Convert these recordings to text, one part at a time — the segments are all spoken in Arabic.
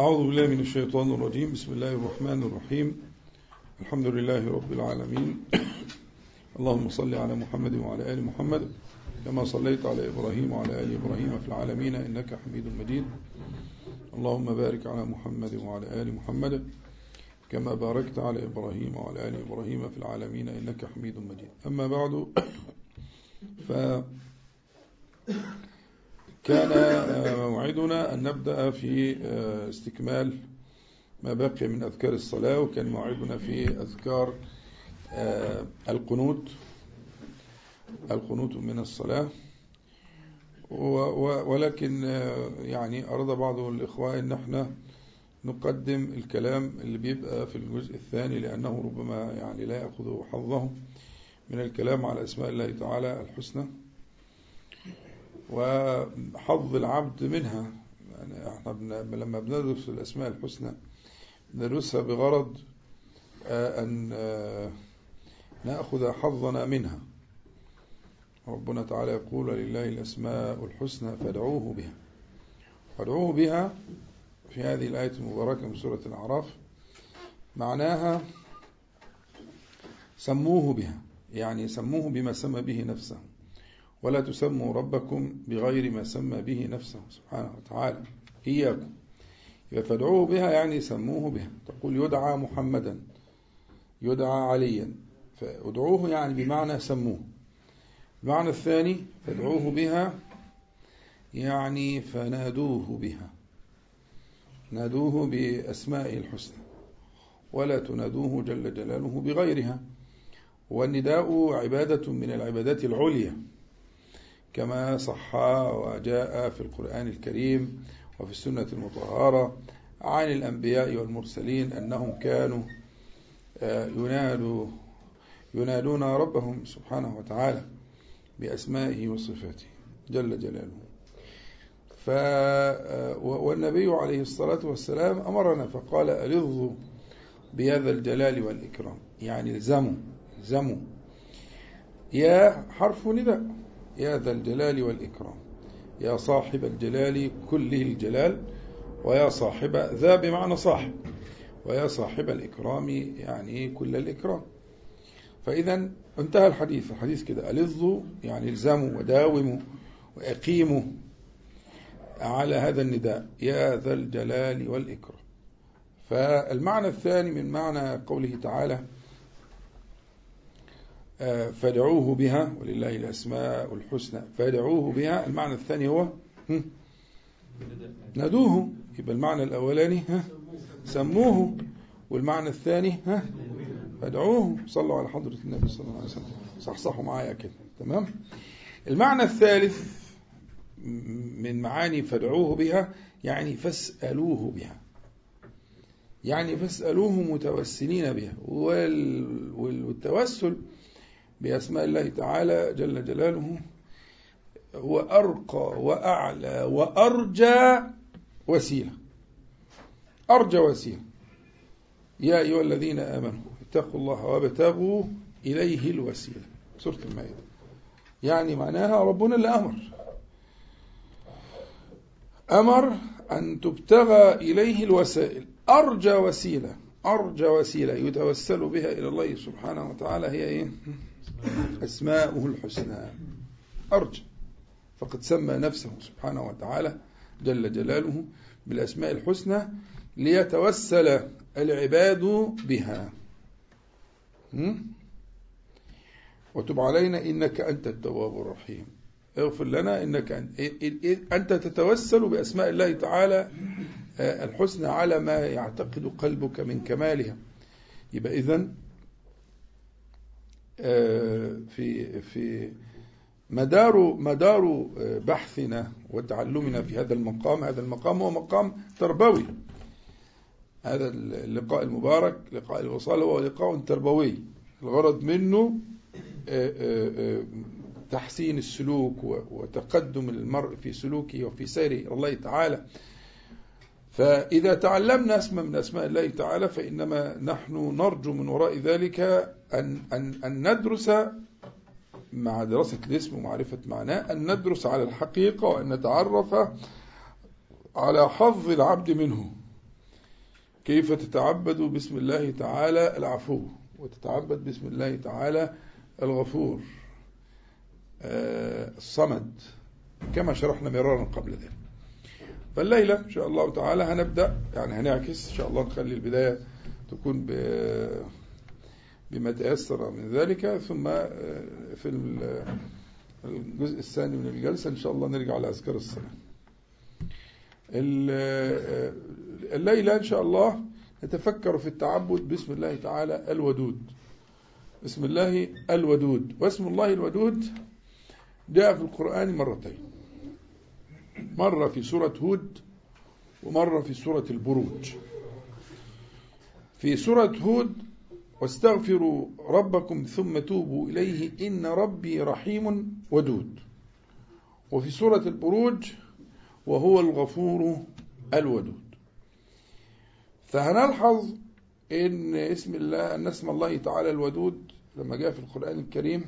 أعوذ بالله من الشيطان الرجيم. بسم الله الرحمن الرحيم. الحمد لله رب العالمين. اللهم صل على محمد وعلى آل محمد كما صليت على إبراهيم وعلى آل إبراهيم في العالمين إنك حميد مجيد. اللهم بارك على محمد وعلى آل محمد كما باركت على إبراهيم وعلى آل إبراهيم في العالمين إنك حميد مجيد. أما بعد ف كان موعدنا أن نبدأ في استكمال ما بقي من أذكار الصلاة وكان موعدنا في أذكار القنوت القنوت من الصلاة. ولكن يعني أراد بعض الإخوة أن إحنا نقدم الكلام اللي بيبقى في الجزء الثاني لأنه ربما يعني لا يأخذ حظه من الكلام على أسماء الله تعالى الحسنى. وحظ العبد منها. يعني إحنا لما بندرس الأسماء الحسنى ندرسها بغرض أن نأخذ حظنا منها. ربنا تعالى يقول لله الأسماء الحسنى فادعوه بها. فادعوه بها في هذه الآية المباركة من سورة الأعراف. معناها سموه بها يعني سموه بما سمى به نفسه. ولا تسموا ربكم بغير ما سمى به نفسه سبحانه وتعالى. إياكم. فادعوه بها يعني سموه بها. تقول يدعى محمدا. يدعى عليا. فادعوه يعني بمعنى سموه. المعنى الثاني فادعوه بها يعني فنادوه بها. نادوه بأسمائه الحسنى. ولا تنادوه جل جلاله بغيرها. والنداء عبادة من العبادات العليا. كما صح وجاء في القرآن الكريم وفي السنة المطهرة عن الأنبياء والمرسلين أنهم كانوا ينادوا ينادون ربهم سبحانه وتعالى بأسمائه وصفاته جل جلاله. ف والنبي عليه الصلاة والسلام أمرنا فقال ألظوا بهذا الجلال والإكرام. يعني الزموا الزموا. يا حرف نداء. يا ذا الجلال والإكرام. يا صاحب الجلال كله الجلال ويا صاحب ذا بمعنى صاحب ويا صاحب الإكرام يعني كل الإكرام. فإذا انتهى الحديث. الحديث كده ألظوا يعني الزموا وداوموا وأقيموا على هذا النداء. يا ذا الجلال والإكرام. فالمعنى الثاني من معنى قوله تعالى فادعوه بها ولله الأسماء الحسنى فادعوه بها. المعنى الثاني هو نادوه. يبقى المعنى الأولاني ها سموه. والمعنى الثاني ها فادعوه. صلوا على حضرة النبي صلى الله عليه وسلم. صحصحوا معايا كده. تمام؟ المعنى الثالث من معاني فادعوه بها يعني فاسألوه بها. يعني فاسألوه متوسلين بها. والتوسل بأسماء الله تعالى جل جلاله هو أرقى وأعلى وأرجى وسيلة. أرجى وسيلة. يا أيها الذين آمنوا اتقوا الله وابتغوا إليه الوسيلة. سورة المائدة. يعني معناها ربنا اللي أمر. أمر أن تبتغى إليه الوسائل. أرجى وسيلة. أرجى وسيلة يتوسل بها إلى الله سبحانه وتعالى هي إيه؟ أسماؤه الحسنى. أرجى فقد سمى نفسه سبحانه وتعالى جل جلاله بالأسماء الحسنى ليتوسل العباد بها. وتب علينا إنك أنت التواب الرحيم. اغفر لنا إنك أنت تتوسل بأسماء الله تعالى الحسنى على ما يعتقد قلبك من كمالها. يبقى إذن في في مدار مدار بحثنا وتعلمنا في هذا المقام. هذا المقام هو مقام تربوي. هذا اللقاء المبارك لقاء الوصال هو لقاء تربوي. الغرض منه تحسين السلوك وتقدم المرء في سلوكه وفي سيره. الله تعالى فإذا تعلمنا اسما من أسماء الله تعالى فإنما نحن نرجو من وراء ذلك أن, أن, أن ندرس مع دراسة الاسم ومعرفة معناه أن ندرس على الحقيقة وأن نتعرف على حظ العبد منه. كيف تتعبد باسم الله تعالى العفو وتتعبد باسم الله تعالى الغفور؟ آه، الصمد كما شرحنا مرارا قبل ذلك. فالليلة إن شاء الله تعالى هنبدأ يعني هنعكس إن شاء الله نخلي البداية تكون بما تيسر من ذلك. ثم آه، في الجزء الثاني من الجلسة إن شاء الله نرجع لأذكار الصلاة. آه، الليلة إن شاء الله نتفكر في التعبد باسم الله تعالى الودود. بسم الله الودود. واسم الله الودود جاء في القرآن مرتين. مرة في سورة هود ومرة في سورة البروج. في سورة هود واستغفروا ربكم ثم توبوا إليه إن ربي رحيم ودود. وفي سورة البروج وهو الغفور الودود. فهنلحظ إن اسم الله أن اسم الله تعالى الودود لما جاء في القرآن الكريم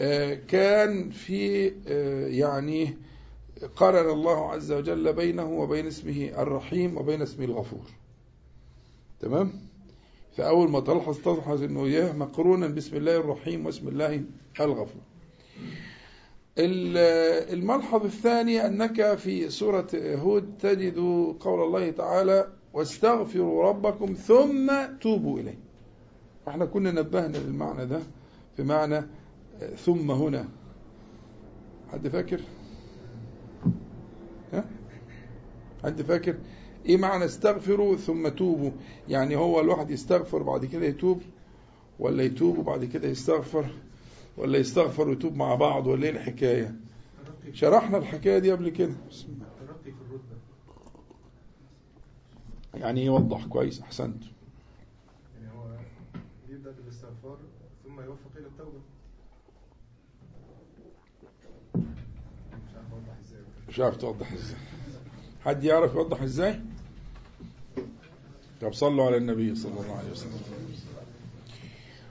آه، كان في آه، يعني قرن الله عز وجل بينه وبين اسمه الرحيم وبين اسمه الغفور. تمام؟ فأول ما تلحظ تلحظ أنه إياه مقرونا باسم الله الرحيم واسم الله الغفور. الملحظ الثاني أنك في سورة هود تجد قول الله تعالى واستغفروا ربكم ثم توبوا إليه. إحنا كنا نبهنا للمعنى ده في معنى ثم هنا. حد فاكر؟ ها؟ حد فاكر؟ إيه معنى استغفروا ثم توبوا؟ يعني هو الواحد يستغفر بعد كده يتوب؟ ولا يتوب وبعد كده يستغفر؟ ولا يستغفر ويتوب مع بعض؟ ولا إيه الحكاية؟ شرحنا الحكاية دي قبل كده. يعني يوضح كويس أحسنت يعني هو يبدا بالاستغفار ثم يوفق إلى التوبه مش عارف توضح إزاي. حد يعرف يوضح إزاي؟ طب صلوا على النبي صلى الله عليه وسلم.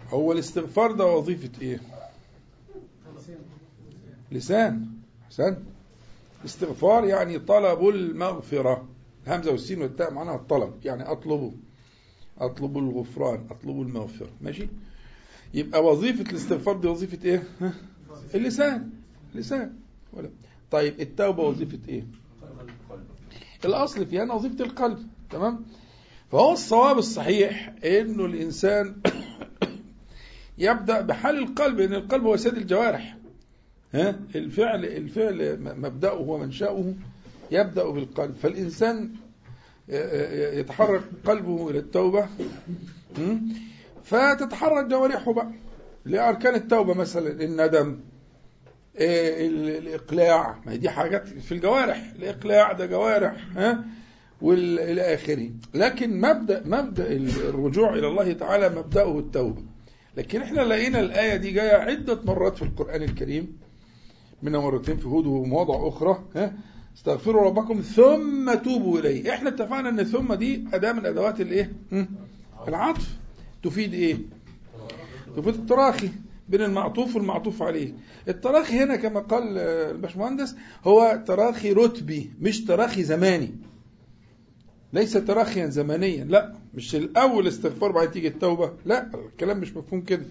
هو الاستغفار ده وظيفة إيه؟ لسان. احسن استغفار يعني طلب المغفرة. الهمزة والسين والتاء معناها الطلب يعني أطلبه. أطلب الغفران أطلب المغفرة. ماشي؟ يبقى وظيفة الاستغفار دي وظيفة إيه؟ اللسان. لسان ولا. طيب التوبة وظيفة إيه؟ الأصل فيها إنها وظيفة القلب تمام؟ فهو الصواب الصحيح إنه الإنسان يبدأ بحال القلب لأن القلب هو سيد الجوارح. ها؟ الفعل الفعل مبدأه ومنشأه يبدأ بالقلب. فالإنسان يتحرك قلبه إلى التوبة. فتتحرك جوارحه بقى لأركان التوبة مثلا الندم الإقلاع. ما دي حاجات في الجوارح. الإقلاع ده جوارح ها والى آخره. لكن مبدأ مبدأ الرجوع إلى الله تعالى مبدأه التوبة. لكن إحنا لقينا الآية دي جاية عدة مرات في القرآن الكريم. منها مرتين في هود ومواضع أخرى ها. استغفروا ربكم ثم توبوا إليه. إحنا اتفقنا إن ثم دي أداة من أدوات الإيه؟ العطف. تفيد إيه؟ تفيد التراخي. بين المعطوف والمعطوف عليه. التراخي هنا كما قال الباشمهندس هو تراخي رتبي مش تراخي زماني. ليس تراخيا زمنيا لا. مش الأول استغفار بعد تيجي التوبة لا. الكلام مش مفهوم كده.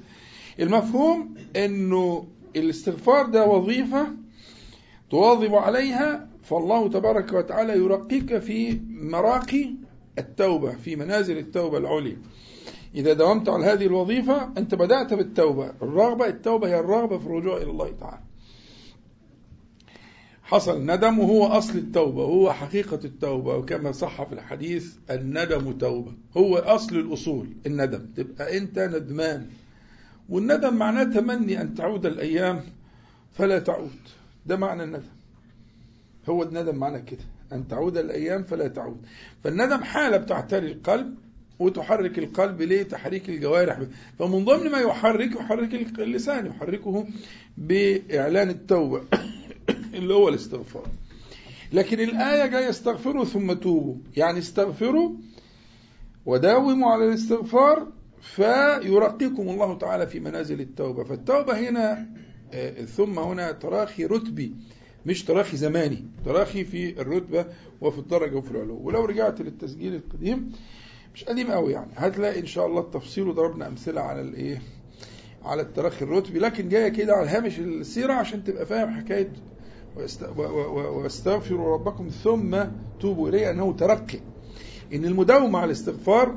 المفهوم إنه الاستغفار ده وظيفة تواظب عليها فالله تبارك وتعالى يرقيك في مراقي التوبة في منازل التوبة العليا. إذا داومت على هذه الوظيفة أنت بدأت بالتوبة. الرغبة التوبة هي الرغبة في الرجوع إلى الله تعالى. حصل ندم وهو أصل التوبة وهو حقيقة التوبة. وكما صح في الحديث الندم توبة. هو أصل الأصول الندم. تبقى أنت ندمان. والندم معناه تمني أن تعود الأيام فلا تعود. ده معنى الندم. هو الندم معنى كده. أن تعود الأيام فلا تعود. فالندم حالة بتعتري القلب وتحرك القلب ليه تحريك الجوارح. فمن ضمن ما يحرك يحرك اللسان يحركه بإعلان التوبة اللي هو الاستغفار. لكن الآية جاية استغفروا ثم توبوا. يعني استغفروا وداوموا على الاستغفار فيرقيكم الله تعالى في منازل التوبة. فالتوبة هنا آه، ثم هنا تراخي رتبي. مش تراخي زماني تراخي في الرتبة وفي الدرجة وفي العلو ولو رجعت للتسجيل القديم مش قديم قوي يعني. هتلاقي إن شاء الله التفصيل وضربنا أمثلة على الايه على التراخي الرتبي. لكن جاية كده على هامش السيرة عشان تبقى فاهم حكاية واستغفروا ربكم ثم توبوا إليه أنه ترقي. إن المداومة على الاستغفار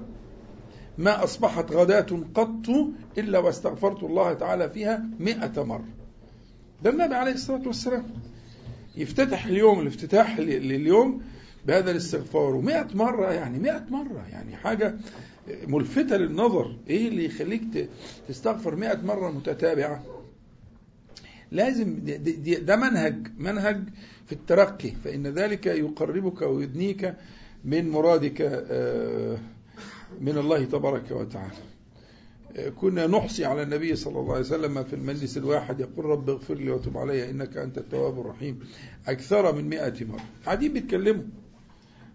ما أصبحت غداة قط إلا واستغفرت الله تعالى فيها مئة مرة. ده النبي عليه الصلاة والسلام. يفتتح اليوم الافتتاح لليوم بهذا الاستغفار. ومئة مرة يعني مئة مرة يعني حاجة ملفتة للنظر. إيه اللي يخليك تستغفر مئة مرة متتابعة؟ لازم ده منهج منهج في الترقي. فإن ذلك يقربك ويدنيك من مرادك آه، من الله تبارك وتعالى. كنا نحصي على النبي صلى الله عليه وسلم في المجلس الواحد يقول رب اغفر لي وتب علي إنك أنت التواب الرحيم. أكثر من مئة مرة. قاعدين بيتكلموا.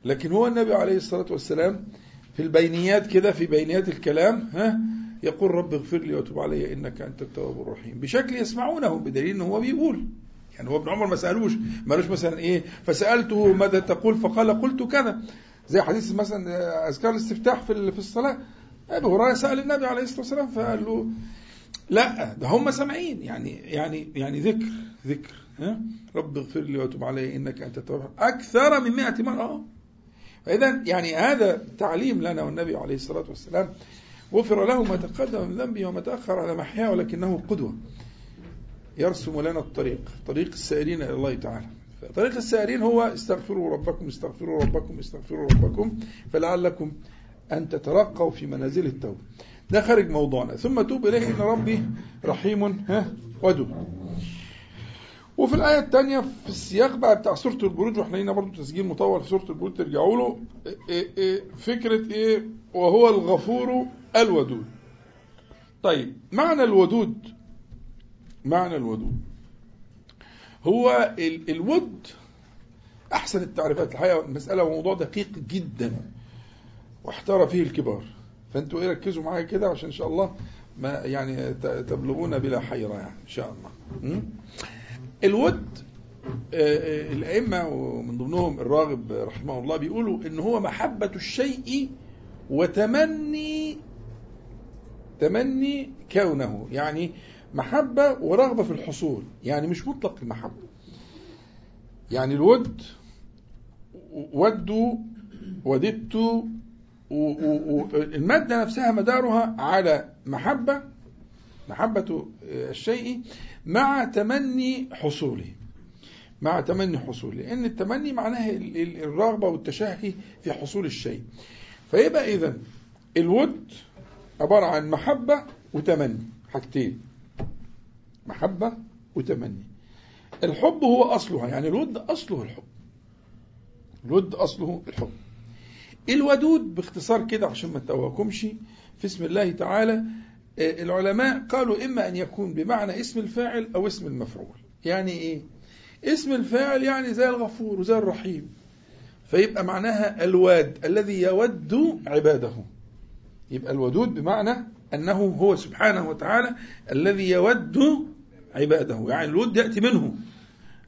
لكن هو النبي عليه الصلاة والسلام في البينيات كده في بينيات الكلام ها يقول رب اغفر لي وتب علي إنك أنت التواب الرحيم. بشكل يسمعونه بدليل أنه هو بيقول. يعني هو ابن عمر ما سألوش ما قالوش مثلا إيه فسألته ماذا تقول فقال قلت كذا. زي حديث مثلا أذكار الاستفتاح في في الصلاة. أبو هريرة سأل النبي عليه الصلاة والسلام فقال له لا ده هم سامعين يعني يعني يعني ذكر ذكر ها؟ رب اغفر لي وتب علي إنك أنت التواب أكثر من 100 مرة فإذا يعني هذا تعليم لنا والنبي عليه الصلاة والسلام. غفر له ما تقدم من ذنبه وما تأخر على محياه ولكنه قدوة. يرسم لنا الطريق طريق السائرين إلى الله تعالى. طريق السائرين هو استغفروا ربكم استغفروا ربكم استغفروا ربكم فلعلكم أن تترقوا في منازل التوبة. ده خارج موضوعنا. ثم توب إليه إن ربي رحيم ها ودود. وفي الآية الثانية في السياق بقى بتاع سورة البروج وإحنا لينا برضه تسجيل مطول في سورة البروج ترجعوا له. إيه إيه فكرة إيه؟ وهو الغفور الودود. طيب معنى الودود معنى الودود. هو الود أحسن التعريفات. الحقيقة المسألة موضوع دقيق جدا. واحتار فيه الكبار. فانتوا إيه ركزوا معايا كده عشان إن شاء الله ما يعني تبلغون بلا حيرة يعني إن شاء الله. الود آه، آه، الأئمة ومن ضمنهم الراغب رحمه الله بيقولوا إن هو محبة الشيء وتمني تمني كونه. يعني محبة ورغبة في الحصول. يعني مش مطلق المحبة. يعني الود ودوا وددت المادة نفسها مدارها على محبة محبة الشيء مع تمني حصوله. مع تمني حصوله. لأن التمني معناه الرغبة والتشهي في حصول الشيء. فيبقى إذا الود عبارة عن محبة وتمني. حاجتين. محبة وتمني. الحب هو أصلها. يعني الود أصله الحب. الود أصله الحب. الودود باختصار كده عشان ما تتوهكمش. في اسم الله تعالى آه، العلماء قالوا إما أن يكون بمعنى اسم الفاعل أو اسم المفعول. يعني إيه؟ اسم الفاعل يعني زي الغفور وزي الرحيم. فيبقى معناها الواد الذي يود عباده. يبقى الودود بمعنى أنه هو سبحانه وتعالى الذي يود عباده. يعني الود يأتي منه.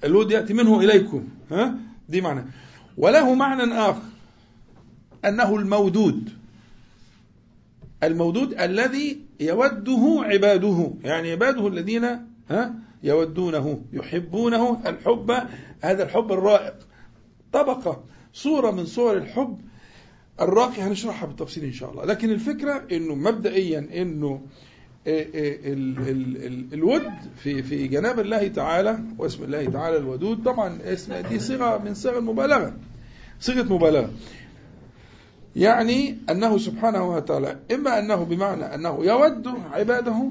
الود يأتي منه إليكم. ها؟ دي معنى. وله معنى آخر. أنه المودود. المودود الذي يوده عباده. يعني عباده الذين ها يودونه يحبونه. الحب هذا الحب الرائق. طبقة صورة من صور الحب الراقي هنشرحها بالتفصيل إن شاء الله. لكن الفكرة أنه مبدئيا أنه آه، آه، الود في في جناب الله تعالى واسم الله تعالى الودود. طبعا اسم دي صيغة من صيغ المبالغة. صيغة مبالغة. يعني أنه سبحانه وتعالى إما أنه بمعنى أنه يود عباده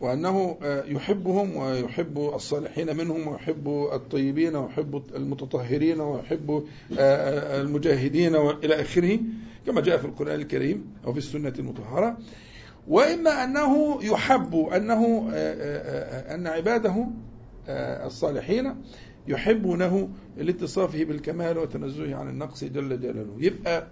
وأنه يحبهم ويحب الصالحين منهم ويحب الطيبين ويحب المتطهرين ويحب المجاهدين وإلى آخره كما جاء في القرآن الكريم أو في السنة المطهرة. وإما أنه يحب أنه أن عباده الصالحين يحبونه لاتصافه بالكمال وتنزهه عن النقص جل جلاله. يبقى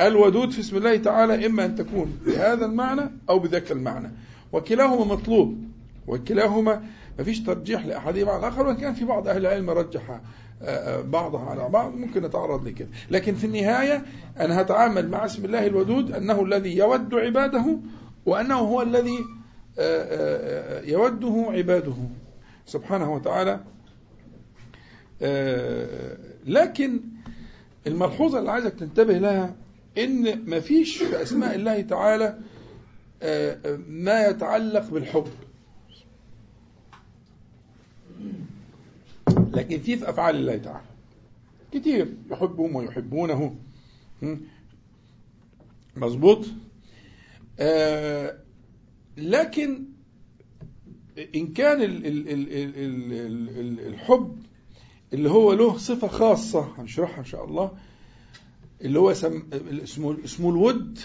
الودود في اسم الله تعالى إما أن تكون بهذا المعنى أو بذاك المعنى. وكلاهما مطلوب. وكلاهما ما فيش ترجيح لأحدهما على الآخر وإن كان في بعض أهل العلم رجح بعضها على بعض ممكن نتعرض لكده. لكن في النهاية أنا هتعامل مع اسم الله الودود أنه الذي يود عباده وأنه هو الذي يوده عباده سبحانه وتعالى. لكن الملحوظة اللي عايزك تنتبه لها إن مفيش في أسماء الله تعالى ما يتعلق بالحب. لكن في في أفعال الله تعالى. كتير. يحبهم ويحبونه. مظبوط؟ آه لكن إن كان ال ال ال ال ال ال الحب اللي هو له صفة خاصة هنشرحها إن شاء الله اللي هو اسمه اسمه الود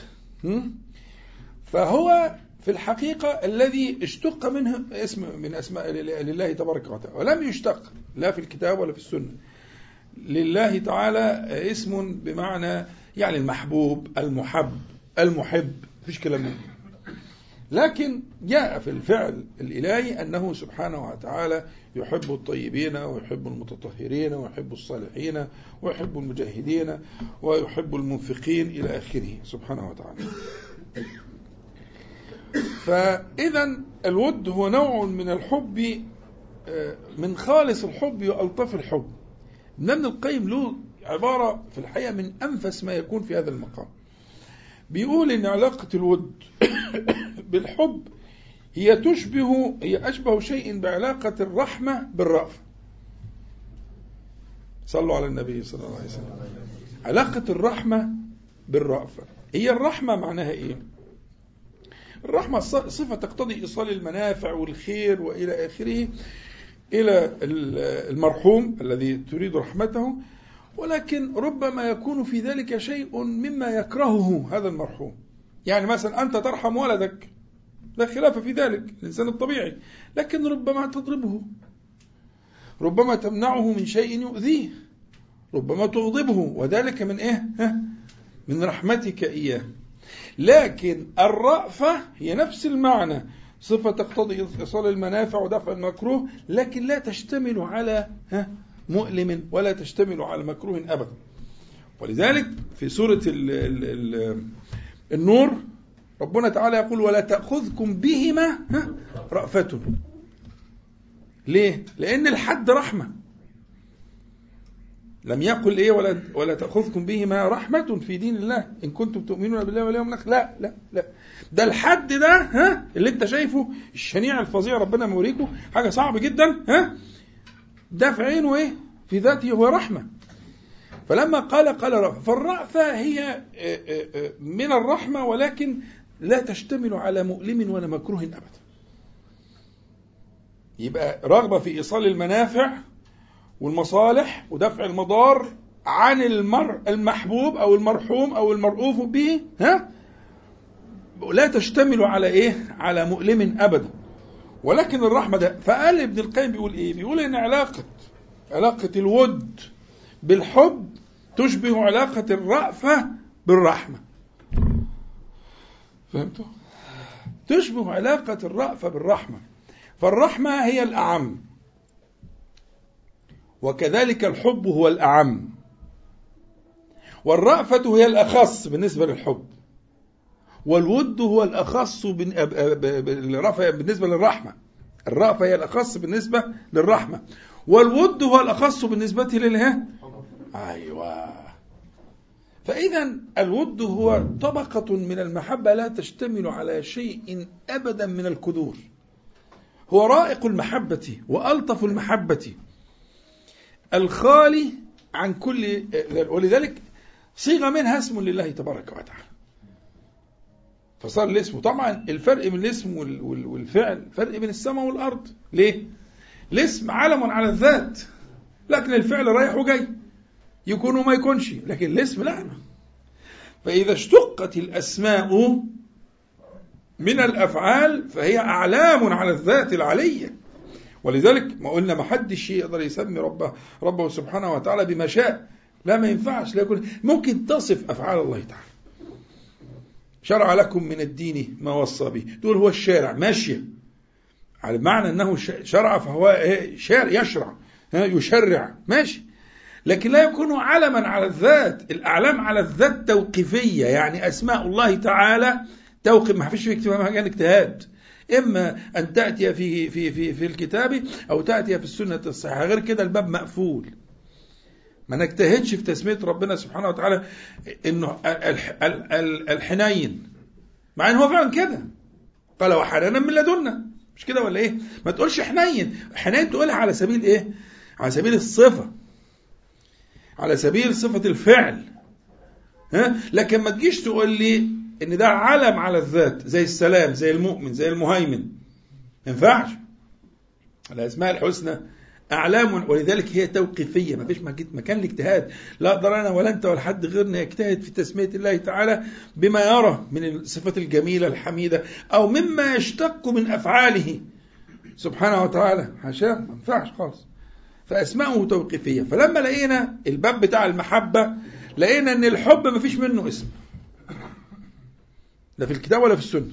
فهو في الحقيقة الذي اشتق منه اسم من أسماء لله تبارك وتعالى ولم يشتق لا في الكتاب ولا في السنة. لله تعالى اسم بمعنى يعني المحبوب المحب المحب فيش كلام منه. لكن جاء في الفعل الإلهي أنه سبحانه وتعالى يحب الطيبين ويحب المتطهرين ويحب الصالحين ويحب المجاهدين ويحب المنفقين إلى آخره. سبحانه وتعالى. فإذا الود هو نوع من الحب من خالص الحب وألطف الحب. ابن القيم له عبارة في الحقيقة من أنفس ما يكون في هذا المقام. بيقول إن علاقة الود بالحب هي تشبه هي أشبه شيء بعلاقة الرحمة بالرأفة صلوا على النبي صلى الله عليه وسلم. علاقة الرحمة بالرأفة هي الرحمة معناها إيه؟ الرحمة صفة تقتضي إيصال المنافع والخير وإلى آخره إلى المرحوم الذي تريد رحمته ولكن ربما يكون في ذلك شيء مما يكرهه هذا المرحوم. يعني مثلا أنت ترحم ولدك. لا خلاف في ذلك الإنسان الطبيعي. لكن ربما تضربه. ربما تمنعه من شيء يؤذيه. ربما تغضبه. وذلك من إيه؟ من رحمتك إياه. لكن الرأفة هي نفس المعنى. صفة تقتضي إيصال المنافع ودفع المكروه لكن لا تشتمل على مؤلم ولا تشتمل على مكروه أبدا. ولذلك في سورة ال ال ال النور ربنا تعالى يقول ولا تأخذكم بهما رأفة. ليه؟ لأن الحد رحمة. لم يقل إيه ولا ولا تأخذكم بهما رحمة في دين الله. إن كنتم تؤمنون بالله واليوم الآخر. لا لا لا. ده الحد ده ها اللي أنت شايفه الشنيع الفظيع ربنا موريكم حاجة صعبة جدا ها. ده في عينه إيه؟ في ذاته هو رحمة. فلما قال قال رأفة. فالرأفة هي من الرحمة ولكن لا تشتمل على مؤلم ولا مكروه أبدا. يبقى رغبة في إيصال المنافع والمصالح ودفع المضار عن المر المحبوب أو المرحوم أو المرؤوف به ها؟ لا تشتمل على إيه؟ على مؤلم أبدا. ولكن الرحمة ده فقال ابن القيم بيقول إيه؟ بيقول إن علاقة علاقة الود بالحب تشبه علاقة الرأفة بالرحمة. فهمتوا؟ تشبه علاقة الرأفة بالرحمة. فالرحمة هي الأعم. وكذلك الحب هو الأعم. والرأفة هي الأخص بالنسبة للحب. والود هو الأخص بالنسبة للرحمة. الرأفة هي الأخص بالنسبة للرحمة. والود هو الأخص بالنسبة للها أيوة. فإذا الود هو طبقة من المحبة لا تشتمل على شيء أبدا من الكدور. هو رائق المحبة وألطف المحبة. الخالي عن كل ولذلك صيغة منها اسم لله تبارك وتعالى. فصار الاسم. طبعا الفرق بين الاسم والفعل فرق بين السماء والأرض. ليه؟ الاسم علم على الذات لكن الفعل رايح وجاي. يكون وما يكونش لكن الاسم لا. فإذا اشتقت الأسماء من الأفعال فهي أعلام على الذات العلية. ولذلك ما قلنا ما حدش يقدر يسمي ربه ربه سبحانه وتعالى بما شاء. لا ما ينفعش لا يكون. ممكن تصف أفعال الله تعالى. شرع لكم من الدين ما وصى به. تقول هو الشارع ماشية. على معنى أنه شرع فهو إيه؟ شارع يشرع يشرع ماشي. لكن لا يكون علما على الذات. الأعلام على الذات توقيفية. يعني أسماء الله تعالى توقف ما فيش في اجتهاد. إما أن تأتي في في في في الكتاب أو تأتي في السنة الصحيحة. غير كده الباب مقفول. ما نجتهدش في تسمية ربنا سبحانه وتعالى إنه الحنين. مع إن هو فعلا كده. قال وحنانا من لدنا. مش كده ولا إيه؟ ما تقولش حنين. حنين تقولها على سبيل إيه؟ على سبيل الصفة. على سبيل صفة الفعل. ها؟ لكن ما تجيش تقول لي إن ده علم على الذات زي السلام زي المؤمن زي المهيمن. ما ينفعش. الأسماء الحسنى أعلام ولذلك هي توقيفية. ما فيش مكان الاجتهاد. لا أقدر أنا ولا أنت ولا حد غيرنا يجتهد في تسمية الله تعالى بما يرى من الصفات الجميلة الحميدة أو مما يشتق من أفعاله. سبحانه وتعالى. حاشاه ما ينفعش خالص. فأسماءه توقيفية. فلما لقينا الباب بتاع المحبة لقينا إن الحب ما فيش منه اسم. لا في الكتاب ولا في السنة.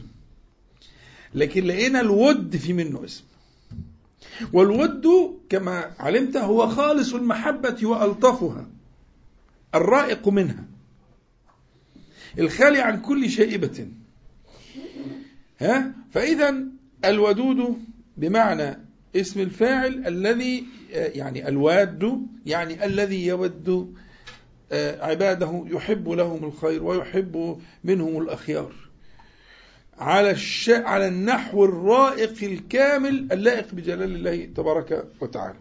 لكن لقينا الود في منه اسم. والود كما علمت هو خالص المحبة وألطفها. الرائق منها. الخالي عن كل شائبة ها؟ فإذا الودود بمعنى اسم الفاعل الذي يعني الواد يعني الذي يود آه، عباده يحب لهم الخير ويحب منهم الأخيار. على الش... على النحو الرائق الكامل اللائق بجلال الله تبارك وتعالى.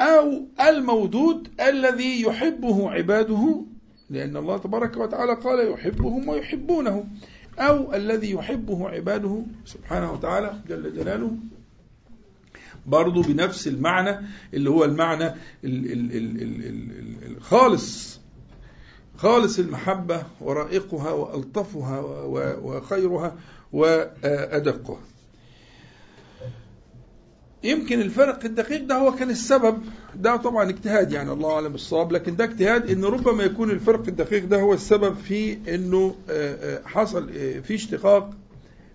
أو المودود الذي يحبه عباده لأن الله تبارك وتعالى قال يحبهم ويحبونه. أو الذي يحبه عباده سبحانه وتعالى جل جلاله برضه بنفس المعنى اللي هو المعنى الخالص خالص. المحبة ورائقها وألطفها وخيرها وأدقها. يمكن الفرق الدقيق ده هو كان السبب. ده طبعا اجتهاد يعني الله أعلم بالصواب لكن ده اجتهاد إن ربما يكون الفرق الدقيق ده هو السبب في إنه حصل في اشتقاق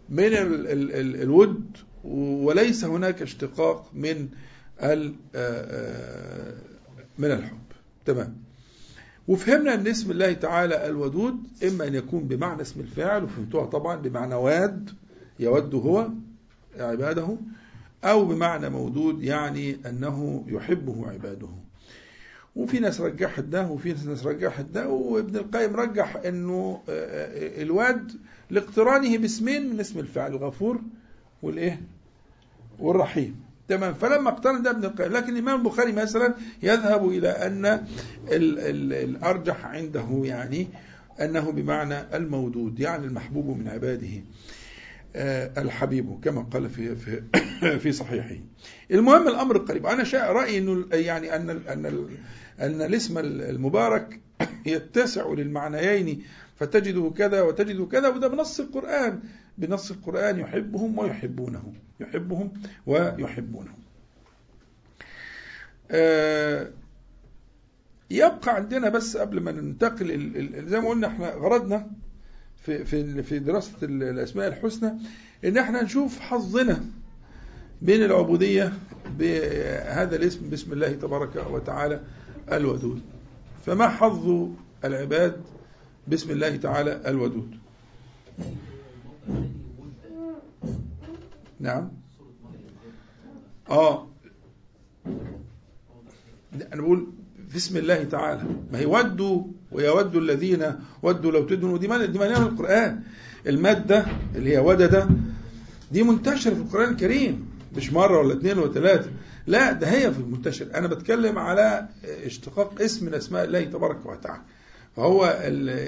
من ال ال ال الود وليس هناك اشتقاق من من الحب. تمام. وفهمنا ان اسم الله تعالى الودود اما ان يكون بمعنى اسم الفاعل وفهمتوها طبعا بمعنى واد يود هو عباده أو بمعنى مودود يعني أنه يحبه عباده. وفي ناس رجحت ده وفي ناس رجحت ده وابن القيم رجح إنه الواد لاقترانه باسمين من اسم الفاعل الغفور والإيه؟ والرحيم. تمام. فلما اقترن ده ابن القيم. لكن الإمام البخاري مثلا يذهب إلى أن ال ال الأرجح عنده يعني أنه بمعنى المودود يعني المحبوب من عباده الحبيب كما قال في في في صحيحه. المهم الأمر قريب. أنا شاء رايي إنه يعني أن أن أن الاسم المبارك يتسع للمعنيين فتجده كذا وتجده كذا وده بنص القرآن. بنص القرآن يحبهم ويحبونه يحبهم ويحبونه. يبقى عندنا بس قبل ما ننتقل زي ما قلنا إحنا غرضنا في في في دراسة الأسماء الحسنى إن إحنا نشوف حظنا بين العبودية بهذا الاسم بسم الله تبارك وتعالى الودود. فما حظ العباد بسم الله تعالى الودود؟ نعم. آه. أنا بقول بسم الله تعالى. ما هي ودوا ويود الذين ودوا لو تدهنوا دي دي من القرآن. المادة اللي هي ودده دي منتشرة في القرآن الكريم. مش مرة ولا اثنين ولا ثلاثة لا ده هي في المنتشر. أنا بتكلم على اشتقاق اسم من أسماء الله تبارك وتعالى. فهو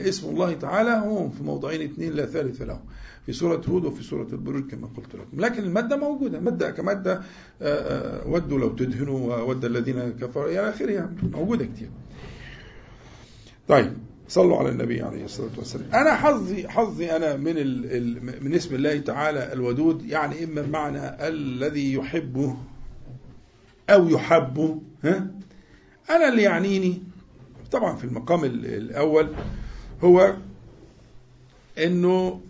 اسم الله تعالى هو في موضعين اثنين لا ثالث له. في سورة هود وفي سورة البروج كما قلت لكم. لكن المادة موجودة. مادة كمادة ودوا لو تدهنوا وود الذين كفروا إلى آخره. يعني موجودة كتير. طيب صلوا على النبي عليه الصلاة والسلام. أنا حظي حظي أنا من ال من اسم الله تعالى الودود يعني إما بمعنى الذي يحبه أو يحب ها؟ أنا اللي يعنيني. طبعا في المقام الأول هو إنه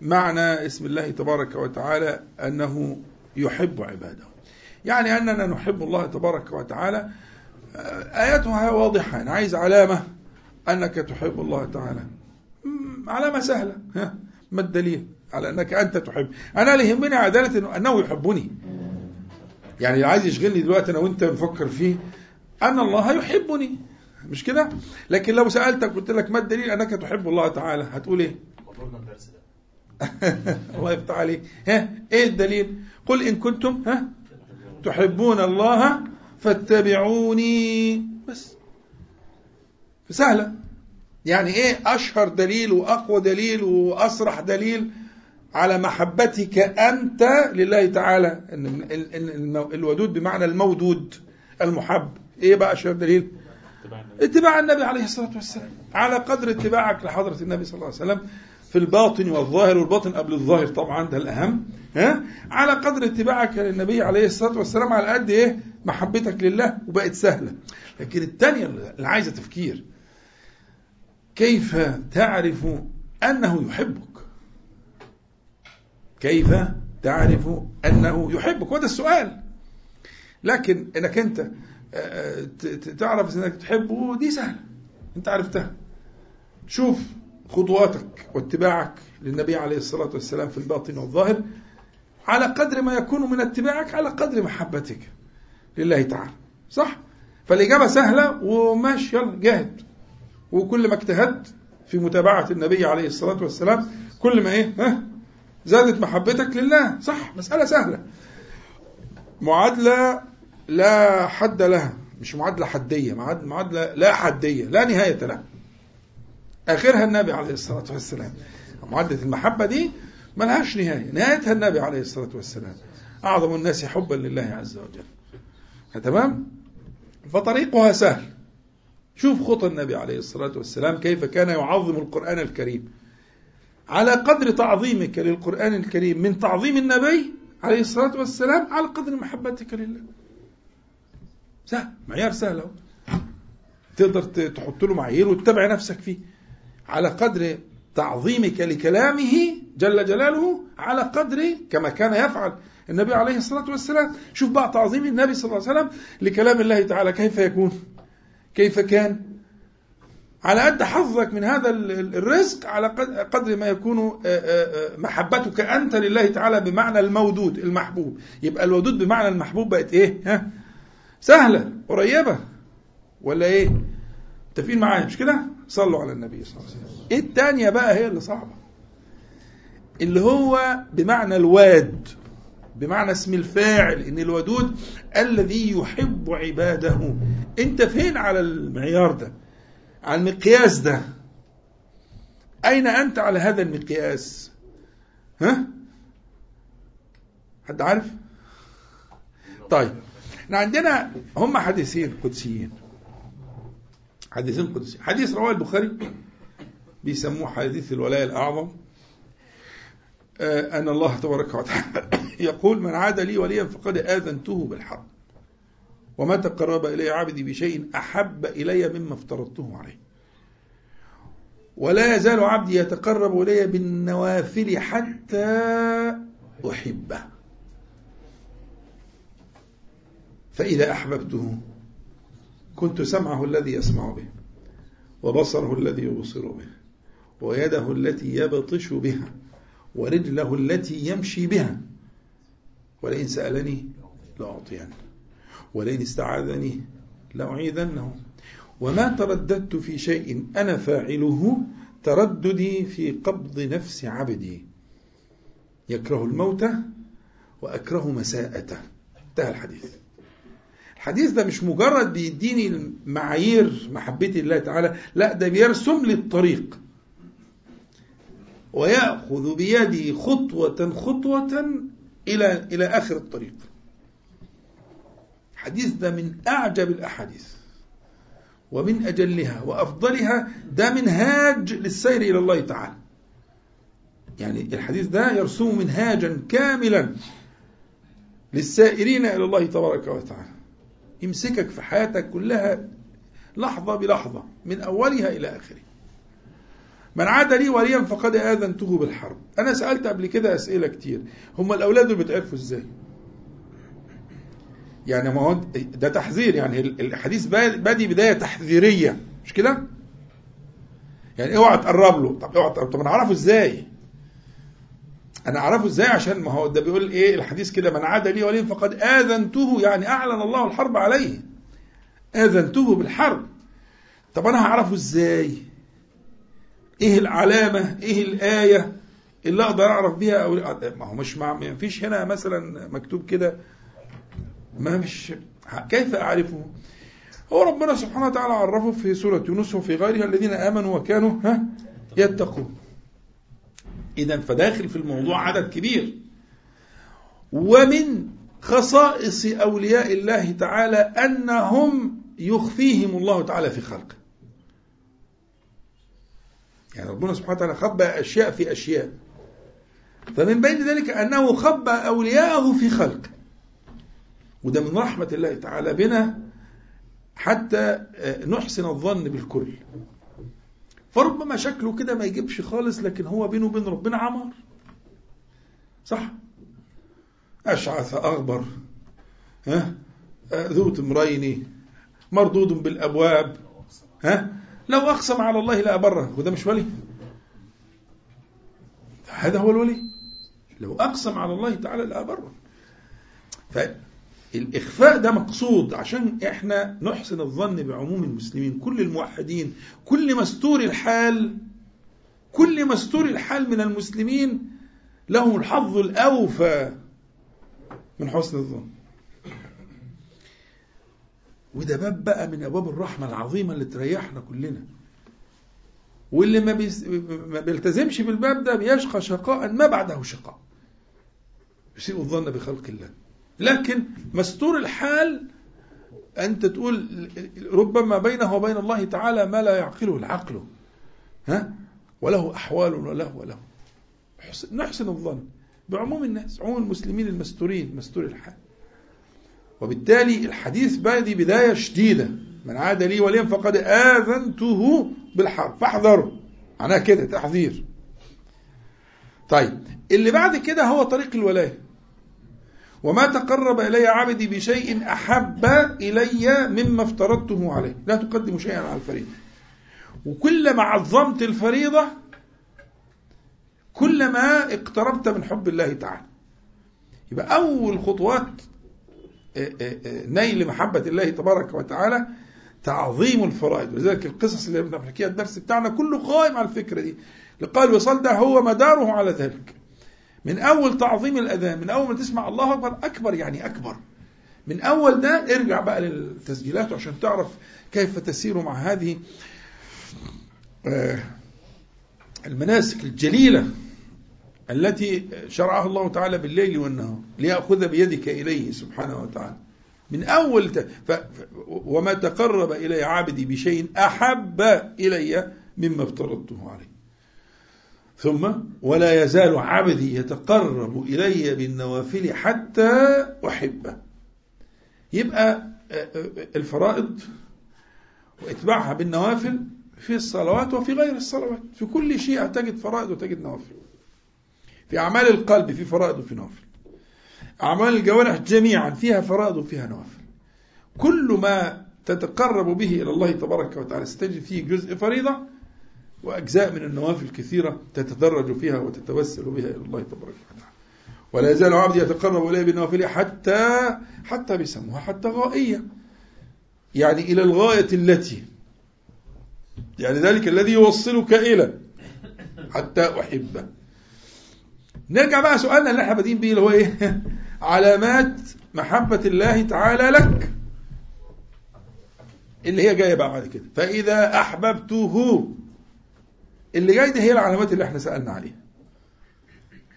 معنى اسم الله تبارك وتعالى أنه يحب عباده. يعني أننا نحب الله تبارك وتعالى آياتها واضحة. أنا عايز علامة أنك تحب الله تعالى. علامة سهلة ها ما الدليل على أنك أنت تحب؟ أنا اللي يهمني عدالة أنه يحبني. يعني اللي عايز يشغلني دلوقتي أنا وأنت نفكر فيه أن الله يحبني. مش كده؟ لكن لو سألتك قلت لك ما الدليل أنك تحب الله تعالى هتقول ده. الله يفتح عليك. ها؟ إيه الدليل؟ قل إن كنتم ها؟ تحبون الله فاتبعوني. بس. سهله يعني إيه؟ أشهر دليل وأقوى دليل وأسرح دليل على محبتك أنت لله تعالى. ال- الودود بمعنى المودود المحب. إيه بقى أشهر دليل؟ اتباع النبي. عليه الصلاة والسلام. على قدر اتباعك لحضرة النبي صلى الله عليه وسلم في الباطن والظاهر والباطن قبل الظاهر طبعا ده الأهم. ها؟ على قدر اتباعك للنبي عليه الصلاة والسلام على قد إيه؟ محبتك لله وبقت سهلة. لكن الثانية اللي عايزة تفكير كيف تعرف أنه يحبك؟ كيف تعرف أنه يحبك؟ وده السؤال. لكن إنك أنت تعرف إنك تحبه دي سهلة. أنت عرفتها. شوف خطواتك واتباعك للنبي عليه الصلاة والسلام في الباطن والظاهر على قدر ما يكون من اتباعك على قدر محبتك لله تعالى. صح؟ فالإجابة سهلة وماشي. جاهد. وكل ما اجتهدت في متابعة النبي عليه الصلاة والسلام كل ما إيه؟ ها؟ زادت محبتك لله. صح مسألة سهلة. معادلة لا حد لها مش معادلة حدية معاد- معادلة لا حدية لا نهاية لها آخرها النبي عليه الصلاة والسلام. معادلة المحبة دي ملهاش نهاية نهايتها النبي عليه الصلاة والسلام. أعظم الناس حبا لله عز وجل. تمام؟ فطريقها سهل. شوف خطى النبي عليه الصلاة والسلام كيف كان يعظم القرآن الكريم. على قدر تعظيمك للقرآن الكريم من تعظيم النبي عليه الصلاة والسلام على قدر محبتك لله. سهل معيار سهل أهو. تقدر تحط له معايير وتتبع نفسك فيه. على قدر تعظيمك لكلامه جل جلاله على قدر كما كان يفعل النبي عليه الصلاة والسلام. شوف بقى تعظيم النبي صلى الله عليه وسلم لكلام الله تعالى. كيف يكون؟ كيف كان؟ على قد حظك من هذا ال- ال- الرزق على قد- قدر ما يكون آه، آه، آه، محبتك أنت لله تعالى بمعنى المودود المحبوب. يبقى الودود بمعنى المحبوب بقت إيه؟ ها؟ سهلة قريبة. ولا إيه؟ متفقين معايا؟ مش كده؟ صلوا على النبي صلى الله عليه وسلم. إيه التانية بقى؟ هي اللي صعبة. اللي هو بمعنى الواد بمعنى اسم الفاعل إن الودود الذي يحب عباده. أنت فين على المعيار ده؟ على المقياس ده. أين أنت على هذا المقياس؟ ها؟ حد عارف؟ طيب. إحنا عندنا هم حديثين قدسيين. حديثين قدسيين. حديث رواه البخاري بيسموه حديث الولاء الأعظم. آه، أن الله تبارك وتعالى يقول من عاد لي وليا فقد آذنته بالحرب وما تقرب إلي عبدي بشيء أحب إلي مما افترضته عليه. ولا يزال عبدي يتقرب إلي بالنوافل حتى أحبه. فإذا أحببته كنت سمعه الذي يسمع به وبصره الذي يبصر به ويده التي يبطش بها ورجله التي يمشي بها ولئن سألني لأعطينه ولئن استعاذني لأعيذنه. وما ترددت في شيء أنا فاعله ترددي في قبض نفس عبدي. يكره الموت وأكره مساءته. انتهى الحديث. الحديث ده مش مجرد بيديني معايير محبتي لله تعالى لا ده بيرسم لي الطريق. ويأخذ بيدي خطوة خطوة إلى إلى آخر الطريق. الحديث ده من أعجب الأحاديث ومن أجلها وأفضلها ده منهاج للسير إلى الله تعالى. يعني الحديث ده يرسم منهاجا كاملا للسائرين إلى الله تبارك وتعالى. يمسكك في حياتك كلها لحظة بلحظة من أولها إلى آخره من عاد لي وليا فقد آذنته بالحرب. أنا سألت قبل كده أسئلة كتير. هم الأولاد دول بتعرفوا إزاي؟ يعني ما هو ده تحذير يعني الحديث بادي بداية تحذيرية مش كده؟ يعني اوعى تقرب له. طب اوعى طب أنا أعرفه إزاي؟ أنا أعرفه إزاي؟ عشان ما هو ده بيقول إيه؟ الحديث كده من عاد لي وليا فقد آذنته. يعني أعلن الله الحرب عليه. آذنته بالحرب. طب أنا هعرفه إزاي؟ إيه العلامة؟ إيه الآية اللي أقدر أعرف بيها؟ أو ما هو مش ما فيش هنا مثلا مكتوب كده. ما مش كيف أعرفه؟ هو ربنا سبحانه وتعالى عرفه في سورة يونس وفي غيرها الذين آمنوا وكانوا ها يتقون. إذا فداخل في الموضوع عدد كبير. ومن خصائص أولياء الله تعالى أنهم يخفيهم الله تعالى في خلقه. يعني ربنا سبحانه وتعالى خبى أشياء في أشياء. فمن بين ذلك أنه خبى أولياءه في خلقه وده من رحمة الله تعالى بنا حتى نحسن الظن بالكل. فربما شكله كده ما يجيبش خالص لكن هو بينه وبين ربنا عمار. صح؟ أشعث أغبر ها؟ ذو تمرين مردود بالأبواب ها؟ لو أقسم على الله لأبره وده مش ولي؟ هذا هو الولي. لو أقسم على الله تعالى لأبره فالإخفاء ده مقصود عشان إحنا نحسن الظن بعموم المسلمين. كل الموحدين كل مستور الحال كل مستور الحال من المسلمين لهم الحظ الأوفى من حسن الظن. وده باب بقى من أبواب الرحمة العظيمة اللي تريحنا كلنا. واللي ما, بيس... ما بيلتزمش بالباب ده بيشقى شقاء ما بعده شقاء. يسيء الظن بخلق الله. لكن مستور الحال أنت تقول ربما بينه وبين الله تعالى ما لا يعقله العقل. ها؟ وله أحوال وله وله. نحسن الظن. بعموم الناس عموم المسلمين المستورين مستور الحال. وبالتالي الحديث بادي بداية شديدة. من عاد لي وليا فقد آذنته بالحرب فاحذروا. معناها كده تحذير. طيب اللي بعد كده هو طريق الولاية. وما تقرب إلي عبدي بشيء أحب إلي مما افترضته عليه. لا تقدم شيئا على الفريضة. وكلما عظمت الفريضة كلما اقتربت من حب الله تعالى. يبقى أول خطوات نيل محبة الله تبارك وتعالى تعظيم الفرائض. ولذلك القصص اللي بنحكيها الدرس بتاعنا كله قائم على الفكرة دي. لقال وصل ده هو مداره على ذلك. من أول تعظيم الأذان من أول ما تسمع الله أكبر أكبر يعني أكبر. من أول ده ارجع بقى للتسجيلات عشان تعرف كيف تسير مع هذه المناسك الجليلة التي شرعها الله تعالى بالليل والنهار ليأخذ بيدك إليه سبحانه وتعالى. من أول ت... ف... وما تقرب إلي عبدي بشيء أحب إلي مما افترضته عليه. ثم ولا يزال عبدي يتقرب إلي بالنوافل حتى أحبه. يبقى الفرائض وإتباعها بالنوافل في الصلوات وفي غير الصلوات. في كل شيء تجد فرائض وتجد نوافل. في أعمال القلب في فرائض وفي نوافل. أعمال الجوارح جميعا فيها فرائض وفيها نوافل. كل ما تتقرب به إلى الله تبارك وتعالى ستجد فيه جزء فريضة وأجزاء من النوافل كثيرة تتدرج فيها وتتوسل بها إلى الله تبارك وتعالى. ولا يزال عبدي يتقرب إليه بالنوافل حتى حتى بيسموها حتى غائية. يعني إلى الغاية التي يعني ذلك الذي يوصلك إلى حتى أحبه نرجع بقى سؤالنا اللي إحنا بادئين بيه اللي هو إيه؟ علامات محبة الله تعالى لك. اللي هي جاية بقى بعد كده. فإذا أحببته اللي جاي دي هي العلامات اللي إحنا سألنا عليها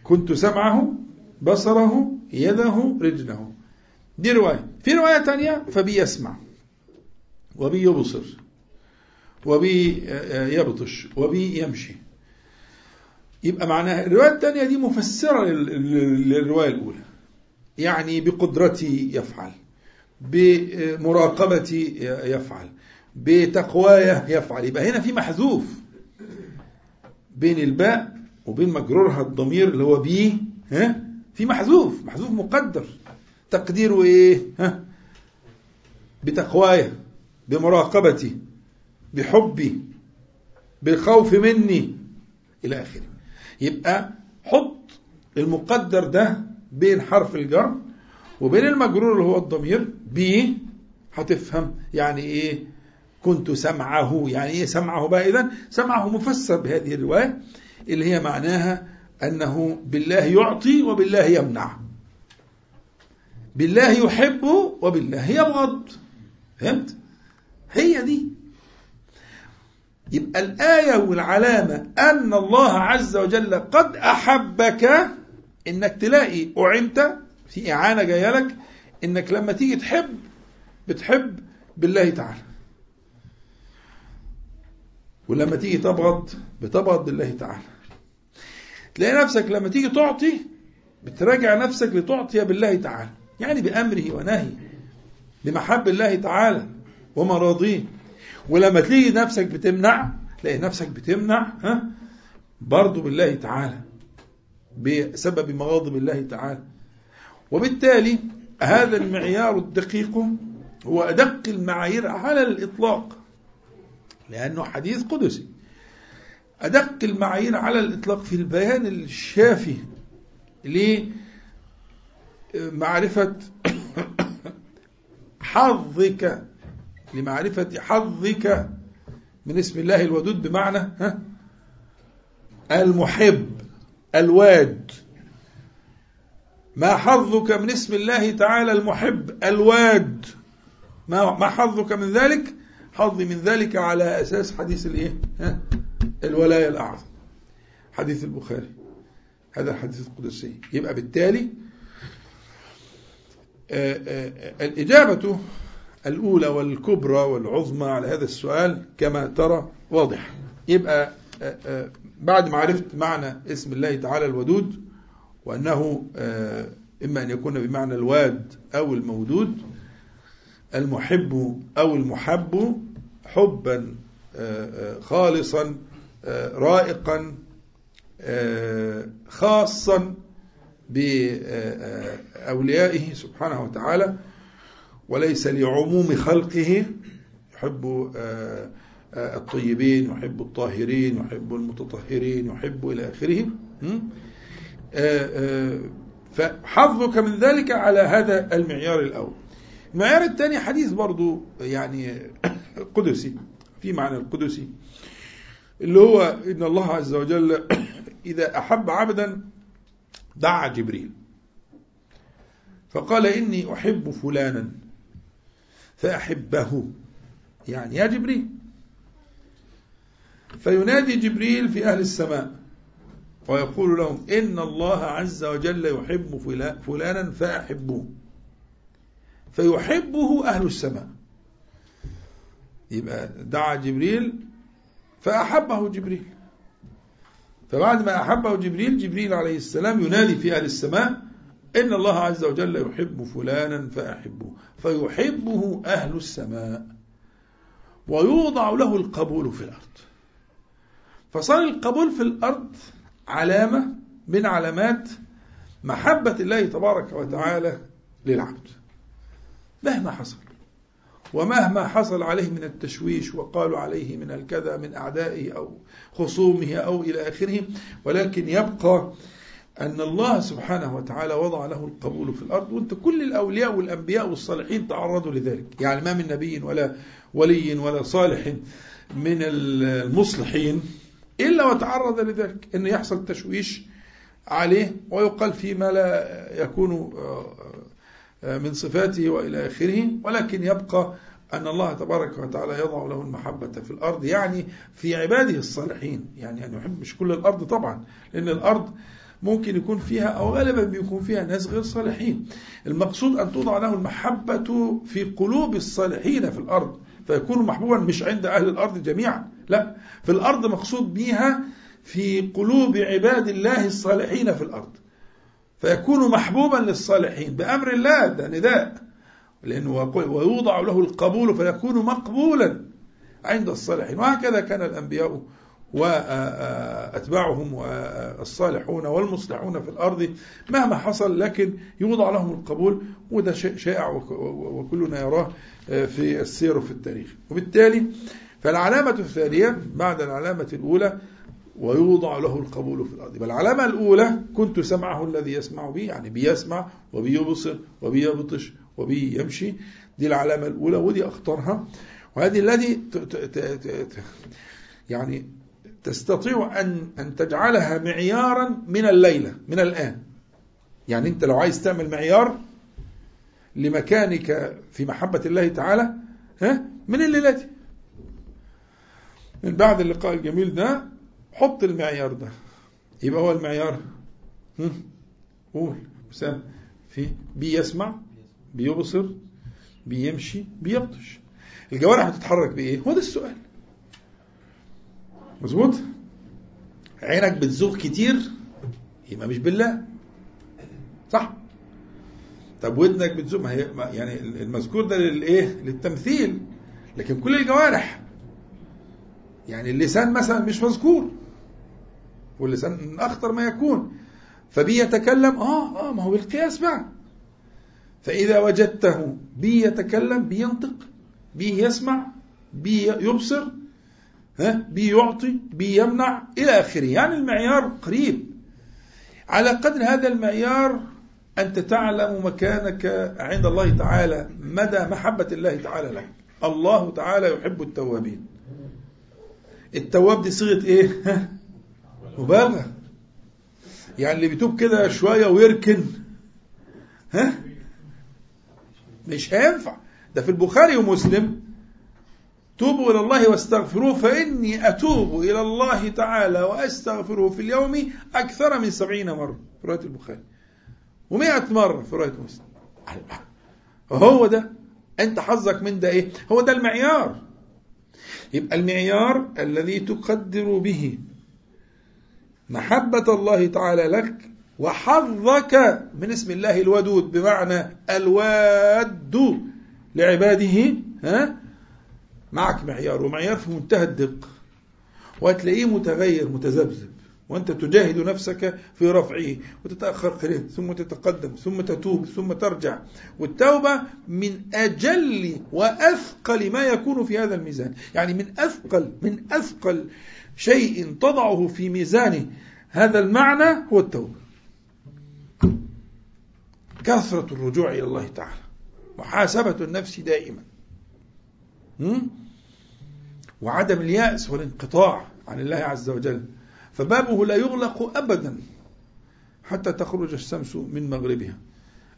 كنت سمعه بصره يده رجله. دي رواية. في رواية تانية فبي يسمع وبي يبصر وبي يبطش وبي يمشي. يبقى معناها الرواية الثانية دي مفسرة للرواية الأولى. يعني بقدرتي يفعل بمراقبتي يفعل بتقواي يفعل. يبقى هنا في محذوف. بين الباء وبين مجرورها الضمير اللي هو بيه ها؟ في محذوف محذوف مقدر. تقديره إيه؟ ها؟ بتقواي بمراقبتي بحبي بالخوف مني إلى آخره. يبقى حط المقدر ده بين حرف الجر وبين المجرور اللي هو الضمير بيه هتفهم يعني إيه؟ كنت سمعه يعني إيه سمعه بقى اذا سمعه مفسر بهذه الرواية اللي هي معناها أنه بالله يعطي وبالله يمنع. بالله يحب وبالله يبغض فهمت؟ هي دي. يبقى الآية والعلامة أن الله عز وجل قد أحبك إنك تلاقي أعنت في إعانة جاية لك إنك لما تيجي تحب بتحب بالله تعالى. ولما تيجي تبغض بتبغض بالله تعالى. تلاقي نفسك لما تيجي تعطي بتراجع نفسك لتعطي بالله تعالى. يعني بأمره ونهيه بمحب الله تعالى ومراضيه. ولما تلاقي نفسك بتمنع تلاقي نفسك بتمنع ها برضه بالله تعالى بسبب مغاضب الله تعالى. وبالتالي هذا المعيار الدقيق هو أدق المعايير على الإطلاق. لأنه حديث قدسي. أدق المعايير على الإطلاق في البيان الشافي لمعرفة حظك لمعرفة حظك من اسم الله الودود بمعنى ها؟ المحب الواد. ما حظك من اسم الله تعالى المحب الواد. ما ما حظك من ذلك؟ حظي من ذلك على أساس حديث الإيه؟ ها؟ الولاية الأعظم. حديث البخاري. هذا الحديث القدسي. يبقى بالتالي آآ آآ الإجابة الأولى والكبرى والعظمى على هذا السؤال كما ترى واضح يبقى بعد ما عرفت معنى اسم الله تعالى الودود وأنه إما أن يكون بمعنى الواد أو المودود المحب أو المحب حبا خالصا رائقا خاصا بأوليائه سبحانه وتعالى. وليس لعموم خلقه يحب الطيبين يحب الطاهرين يحب المتطهرين يحب إلى آخره. فحظك من ذلك على هذا المعيار الأول. المعيار الثاني حديث برضو يعني قدسي في معنى القدسي اللي هو إن الله عز وجل إذا أحب عبدا دعا جبريل. فقال إني أحب فلانا فأحبه. يعني يا جبريل. فينادي جبريل في أهل السماء ويقول لهم إن الله عز وجل يحب فلانا فأحبوه. فيحبه أهل السماء. يبقى دعا جبريل فأحبه جبريل. فبعد ما أحبه جبريل جبريل عليه السلام ينادي في أهل السماء إن الله عز وجل يحب فلانا فأحبه فيحبه أهل السماء ويوضع له القبول في الأرض. فصار القبول في الأرض علامة من علامات محبة الله تبارك وتعالى للعبد. مهما حصل. ومهما حصل عليه من التشويش وقالوا عليه من الكذا من أعدائه أو خصومه أو إلى آخره ولكن يبقى أن الله سبحانه وتعالى وضع له القبول في الأرض وأنت كل الأولياء والأنبياء والصالحين تعرضوا لذلك. يعني ما من نبي ولا ولي ولا صالح من المصلحين إلا وتعرض لذلك أن يحصل تشويش عليه ويقال فيما لا يكون من صفاته وإلى آخره ولكن يبقى أن الله تبارك وتعالى يضع له المحبة في الأرض يعني في عباده الصالحين. يعني أن يحب مش كل الأرض طبعا لأن الأرض ممكن يكون فيها أو غالبا بيكون فيها ناس غير صالحين. المقصود أن توضع له المحبة في قلوب الصالحين في الأرض. فيكون محبوبا مش عند أهل الأرض جميعا لا. في الأرض مقصود بها في قلوب عباد الله الصالحين في الأرض. فيكون محبوبا للصالحين بأمر الله ده نداء. لأنه ويوضع له القبول فيكون مقبولا عند الصالحين. وهكذا كان الأنبياء وأتباعهم والصالحون والمصلحون في الأرض مهما حصل لكن يوضع لهم القبول وده شيء شائع وك- وكلنا يراه في السير وفي التاريخ. وبالتالي فالعلامة الثانية بعد العلامة الأولى ويوضع له القبول في الأرض. يبقى العلامة الأولى كنت سمعه الذي يسمع به يعني بيسمع وبيبصر وبيبطش وبيمشي دي العلامة الأولى ودي أخطرها. وهذه ت- يعني تستطيع أن أن تجعلها معيارا من الليلة من الآن. يعني أنت لو عايز تعمل معيار لمكانك في محبة الله تعالى ها من الليلة. دي من بعد اللقاء الجميل ده حط المعيار ده. يبقى هو المعيار؟ قول. وسام في بيسمع بيبصر بيمشي بيبطش. الجوارح هتتحرك بإيه؟ هو ده السؤال. مظبوط؟ عينك بتزوغ كتير يبقى مش بالله. صح؟ طب ودنك بتزوغ ما هي يعني المذكور ده للايه للتمثيل. لكن كل الجوارح. يعني اللسان مثلا مش مذكور. واللسان من أخطر ما يكون. فبيتكلم آه آه ما هو بالقياس بقى. فإذا وجدته بيتكلم بينطق بيسمع بيبصر ها بيعطي بيمنع إلى آخره. يعني المعيار قريب. على قدر هذا المعيار أنت تعلم مكانك عند الله تعالى مدى محبة الله تعالى لك. الله تعالى يحب التوابين. التواب دي صيغة إيه؟ ها؟ مبالغه يعني اللي بيتوب كده شوية ويركن. ها؟ مش هينفع. ده في البخاري ومسلم. توبوا إلى الله واستغفروه فإني أتوب إلى الله تعالى وأستغفره في اليوم أكثر من سبعين مرة. في رواية البخاري. ومئة مرة في رواية مسلم. هو ده. أنت حظك من ده إيه؟ هو ده المعيار. يبقى المعيار الذي تقدر به. محبة الله تعالى لك وحظك من اسم الله الودود بمعنى الواد لعباده ها؟ معك معيار ومعيار في منتهى الدقة. وهتلاقيه متغير متذبذب وأنت تجاهد نفسك في رفعه وتتأخر قليلا ثم تتقدم ثم تتوب ثم ترجع. والتوبة من أجل وأثقل ما يكون في هذا الميزان. يعني من أثقل من أثقل شيء تضعه في ميزان هذا المعنى هو التوبة. كثرة الرجوع إلى الله تعالى. محاسبة النفس دائما? وعدم اليأس والانقطاع عن الله عز وجل. فبابه لا يغلق أبدا حتى تخرج الشمس من مغربها.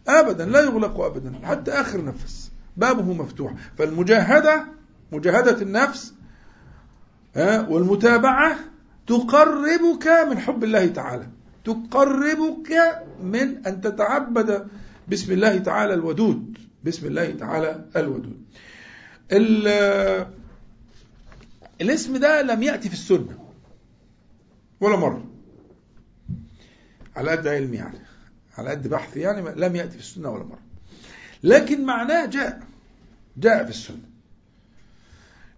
أبدا لا يغلق أبدا حتى آخر نفس. بابه مفتوح. فالمجاهدة مجاهدة النفس والمتابعة تقربك من حب الله تعالى. تقربك من أن تتعبد باسم الله تعالى الودود. باسم الله تعالى الودود. ال- الاسم ده لم يأتي في السنة. ولا مرة. على قد علمي يعني. على قد بحثي يعني لم يأتي في السنة ولا مرة. لكن معناه جاء. جاء في السنة.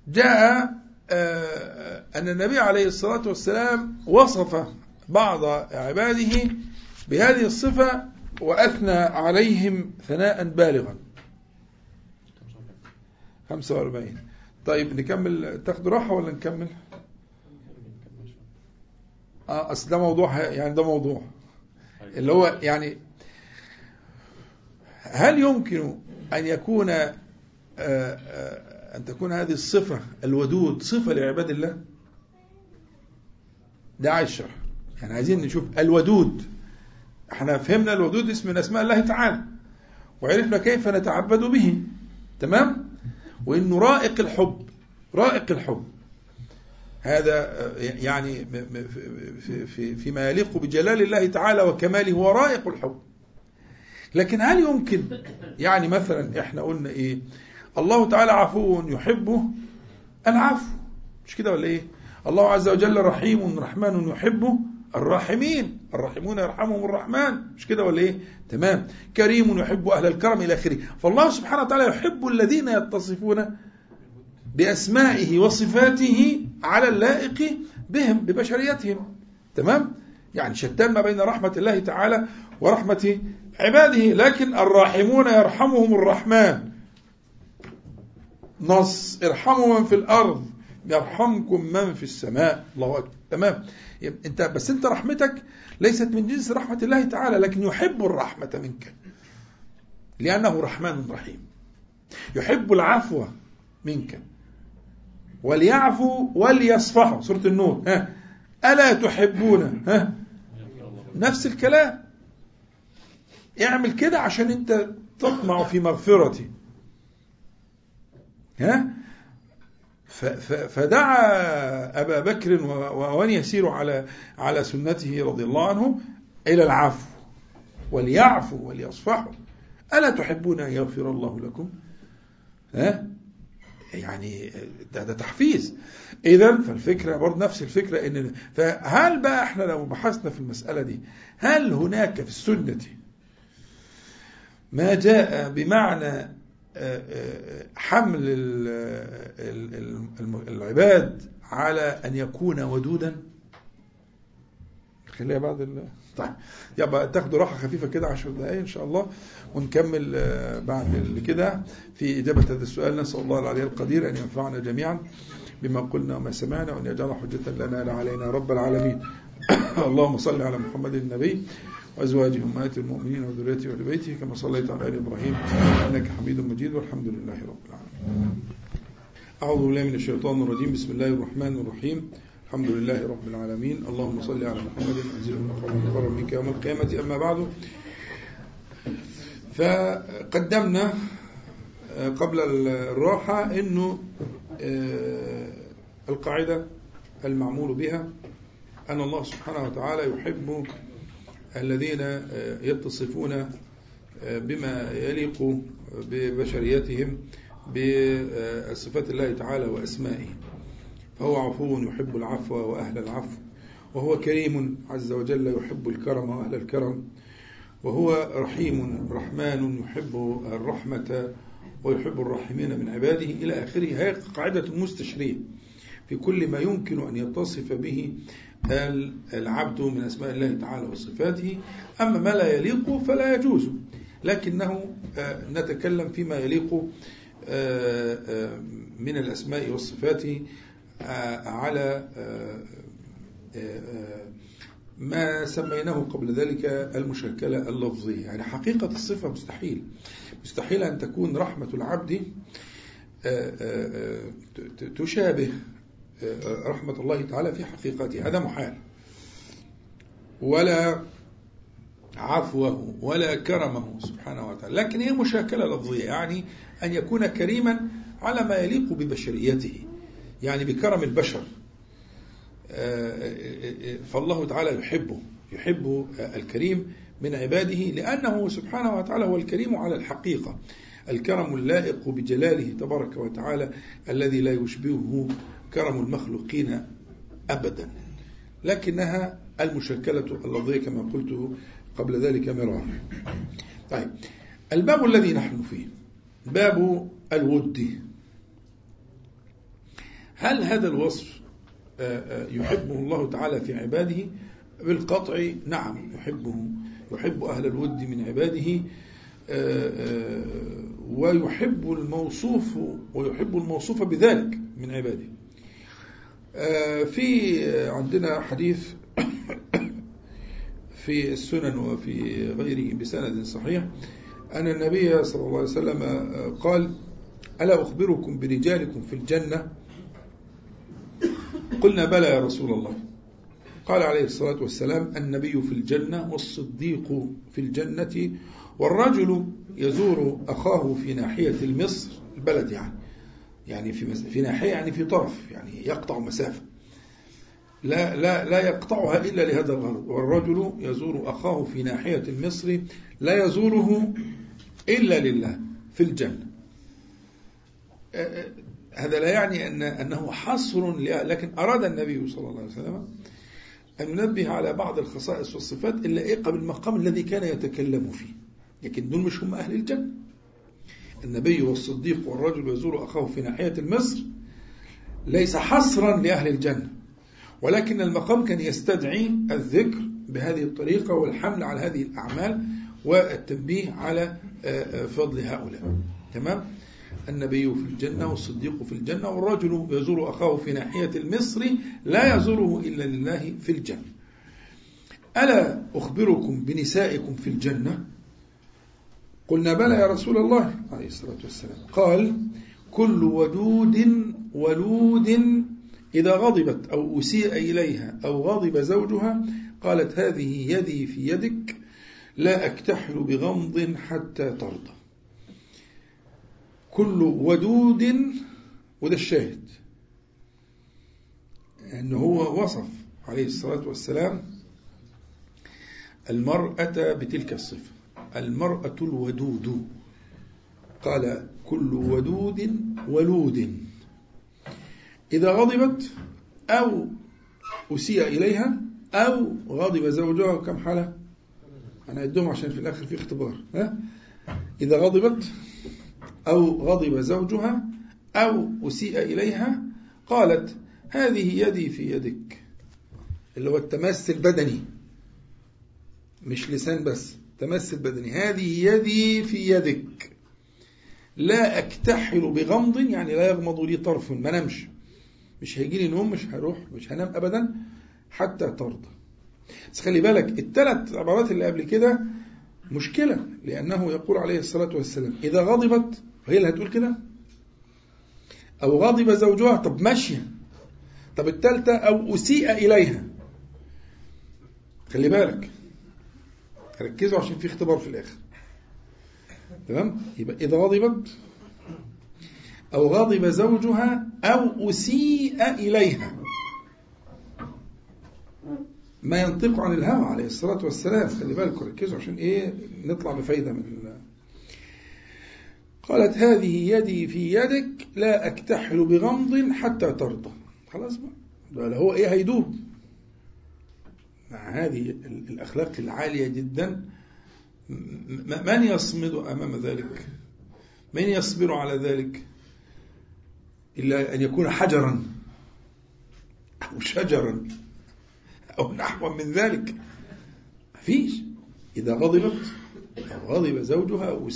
جاء أن النبي عليه الصلاة والسلام وصف بعض عباده بهذه الصفة وأثنى عليهم ثناء بالغا. 45 طيب نكمل. تاخد راحة ولا نكمل؟ آه أصل ده موضوع يعني ده موضوع. اللي هو يعني هل يمكن أن يكون آه، آه، أن تكون هذه الصفة الودود صفة لعباد الله؟ ده عايز شرح. يعني عايزين نشوف الودود. إحنا فهمنا الودود اسم من أسماء الله تعالى وعرفنا كيف نتعبد به. تمام؟ وانه رائق الحب رائق الحب. هذا يعني في في فيما يليق بجلال الله تعالى وكماله هو رائق الحب. لكن هل يمكن يعني مثلا إحنا قلنا إيه؟ الله تعالى عفو يحبه. العفو. مش كده ولا إيه؟ الله عز وجل رحيم رحمن يحبه الراحمين الراحمون يرحمهم الرحمن. مش كده ولا إيه؟ تمام. كريم يحب أهل الكرم إلى آخره. فالله سبحانه وتعالى يحب الذين يتصفون بأسمائه وصفاته على اللائق بهم ببشريتهم. تمام؟ يعني شتان ما بين رحمة الله تعالى ورحمة عباده. لكن الراحمون يرحمهم الرحمن. نص. ارحموا من في الأرض يرحمكم من في السماء. الله أكبر. تمام؟ أنت بس أنت رحمتك ليست من جنس رحمة الله تعالى لكن يحب الرحمة منك. لأنه رحمن رحيم. يحب العفو منك. وليعفوا وليصفحوا سورة النور. ها؟ ألا تحبون؟ ها؟ نفس الكلام. اعمل كده عشان أنت تطمع في مغفرتي. ها؟ فدعا أبا بكر ومن يسير على على سنته رضي الله عنه إلى العفو وليعفوا وليصفحوا. ألا تحبون أن يغفر الله لكم؟ ها؟ يعني ده, ده تحفيز. إذا فالفكرة برضه نفس الفكرة إن فهل بقى إحنا لو بحثنا في المسألة دي هل هناك في السنة ما جاء بمعنى حمل العباد على أن يكون ودودا؟ خليها بعد ال... طيب. يبقى تاخدوا راحة خفيفة كده عشر دقايق إن شاء الله ونكمل بعد كده. في إجابة هذا السؤال نسأل الله العلي القدير أن ينفعنا جميعا بما قلنا وما سمعنا وأن يجعل حجة لنا لا علينا رب العالمين. اللهم صل على محمد النبي وأزواجه أمهات المؤمنين وذريته وآل بيته كما صليت على آل إبراهيم إنك حميد مجيد والحمد لله رب العالمين. أعوذ بالله من الشيطان الرجيم. بسم الله الرحمن الرحيم. الحمد لله رب العالمين. اللهم صل على محمد أنزل المغفر منك يوم القيامة. أما بعد فقدمنا قبل الراحة أنه القاعدة المعمول بها أن الله سبحانه وتعالى يحب الذين يتصفون بما يليق ببشريتهم بصفات الله تعالى وأسمائه. فهو عفو يحب العفو وأهل العفو وهو كريم عز وجل يحب الكرم وأهل الكرم وهو رحيم رحمن يحب الرحمة ويحب الراحمين من عباده. إلى آخره هي قاعدة مستشرية في كل ما يمكن أن يتصف به العبد من أسماء الله تعالى وصفاته أما ما لا يليق فلا يجوز. لكنه نتكلم فيما يليق من الأسماء والصفات على ما سميناه قبل ذلك المشكلة اللفظية يعني حقيقة الصفة مستحيل. مستحيل أن تكون رحمة العبد تشابه رحمة الله تعالى في حقيقتها هذا محال. ولا عفوه ولا كرمه سبحانه وتعالى. لكن هي مشاكلة لفظية يعني أن يكون كريما على ما يليق ببشريته يعني بكرم البشر. فالله تعالى يحبه يحب الكريم من عباده لأنه سبحانه وتعالى هو الكريم على الحقيقة. الكرم اللائق بجلاله تبارك وتعالى الذي لا يشبهه كرم المخلوقين أبدا. لكنها المشكلة اللفظية كما قلت قبل ذلك مرارا. طيب الباب الذي نحن فيه باب الود. هل هذا الوصف يحبه الله تعالى في عباده؟ بالقطع نعم يحبه يحب أهل الود من عباده ويحب الموصوف ويحب الموصوف بذلك من عباده. في عندنا حديث في السنن وفي غيره بسند صحيح أن النبي صلى الله عليه وسلم قال ألا أخبركم برجالكم في الجنة؟ قلنا بلى يا رسول الله. قال عليه الصلاة والسلام النبي في الجنة والصديق في الجنة والرجل يزور أخاه في ناحية المصر البلد يعني. يعني في في ناحية يعني في طرف يعني يقطع مسافة. لا لا لا يقطعها إلا لهذا الغرض. والرجل يزور أخاه في ناحية المصر لا يزوره إلا لله في الجنة. هذا لا يعني أن أنه حصر لكن أراد النبي صلى الله عليه وسلم أن ينبه على بعض الخصائص والصفات اللائقة بالمقام الذي كان يتكلم فيه. لكن دول مش هم أهل الجنة. النبي والصديق والرجل يزور أخاه في ناحية المصر ليس حصرا لأهل الجنة ولكن المقام كان يستدعي الذكر بهذه الطريقة والحمل على هذه الأعمال والتنبيه على آه، آه، فضل هؤلاء. تمام؟ النبي في الجنة والصديق في الجنة والرجل يزور أخاه في ناحية المصر لا يزوره إلا لله في الجنة. ألا أخبركم بنسائكم في الجنة؟ قلنا بلى يا رسول الله عليه الصلاة والسلام. قال كل ودود ولود إذا غضبت أو أسيء إليها أو غضب زوجها قالت هذه يدي في يدك لا أكتحل بغمض حتى ترضى. كل ودود وده الشاهد. أنه هو وصف عليه الصلاة والسلام المرأة بتلك الصفة. المرأة الودود. قال كل ودود ولود. إذا غضبت أو أسيء إليها أو غضب زوجها كم حالة؟ أنا أدهم عشان في الآخر في اختبار ها؟ إذا غضبت أو غضب زوجها أو أسيء إليها قالت هذه يدي في يدك. اللي هو التماس البدني مش لسان بس. تمس البدني هذه يدي في يدك. لا أكتحل بغمض يعني لا يغمض لي طرف ما نمش. مش هيجي لي نوم مش هروح مش هنام أبدا حتى ترضى. بس خلي بالك الثلاث عبارات اللي قبل كده مشكلة لأنه يقول عليه الصلاة والسلام إذا غضبت هي اللي هتقول كده؟ أو غضب زوجها طب ماشية. طب الثالثة أو أسيء إليها. خلي بالك. ركزوا عشان في اختبار في الآخر. تمام؟ يبقى إذا غضبت أو غضب زوجها أو أسيء إليها. ما ينطق عن الهوى عليه الصلاة والسلام. خلي بالكم ركزوا عشان إيه؟ نطلع بفايدة من الله. قالت هذه يدي في يدك لا أكتحل بغمض حتى ترضى. خلاص بقى. هو إيه هيدوب؟ هذه الأخلاق العالية جدا. من يصمد أمام ذلك؟ من يصبر على ذلك؟ إلا أن يكون حجرا أو شجرا أو نحو من ذلك. فيش. إذا غضبت أو غضب زوجها أو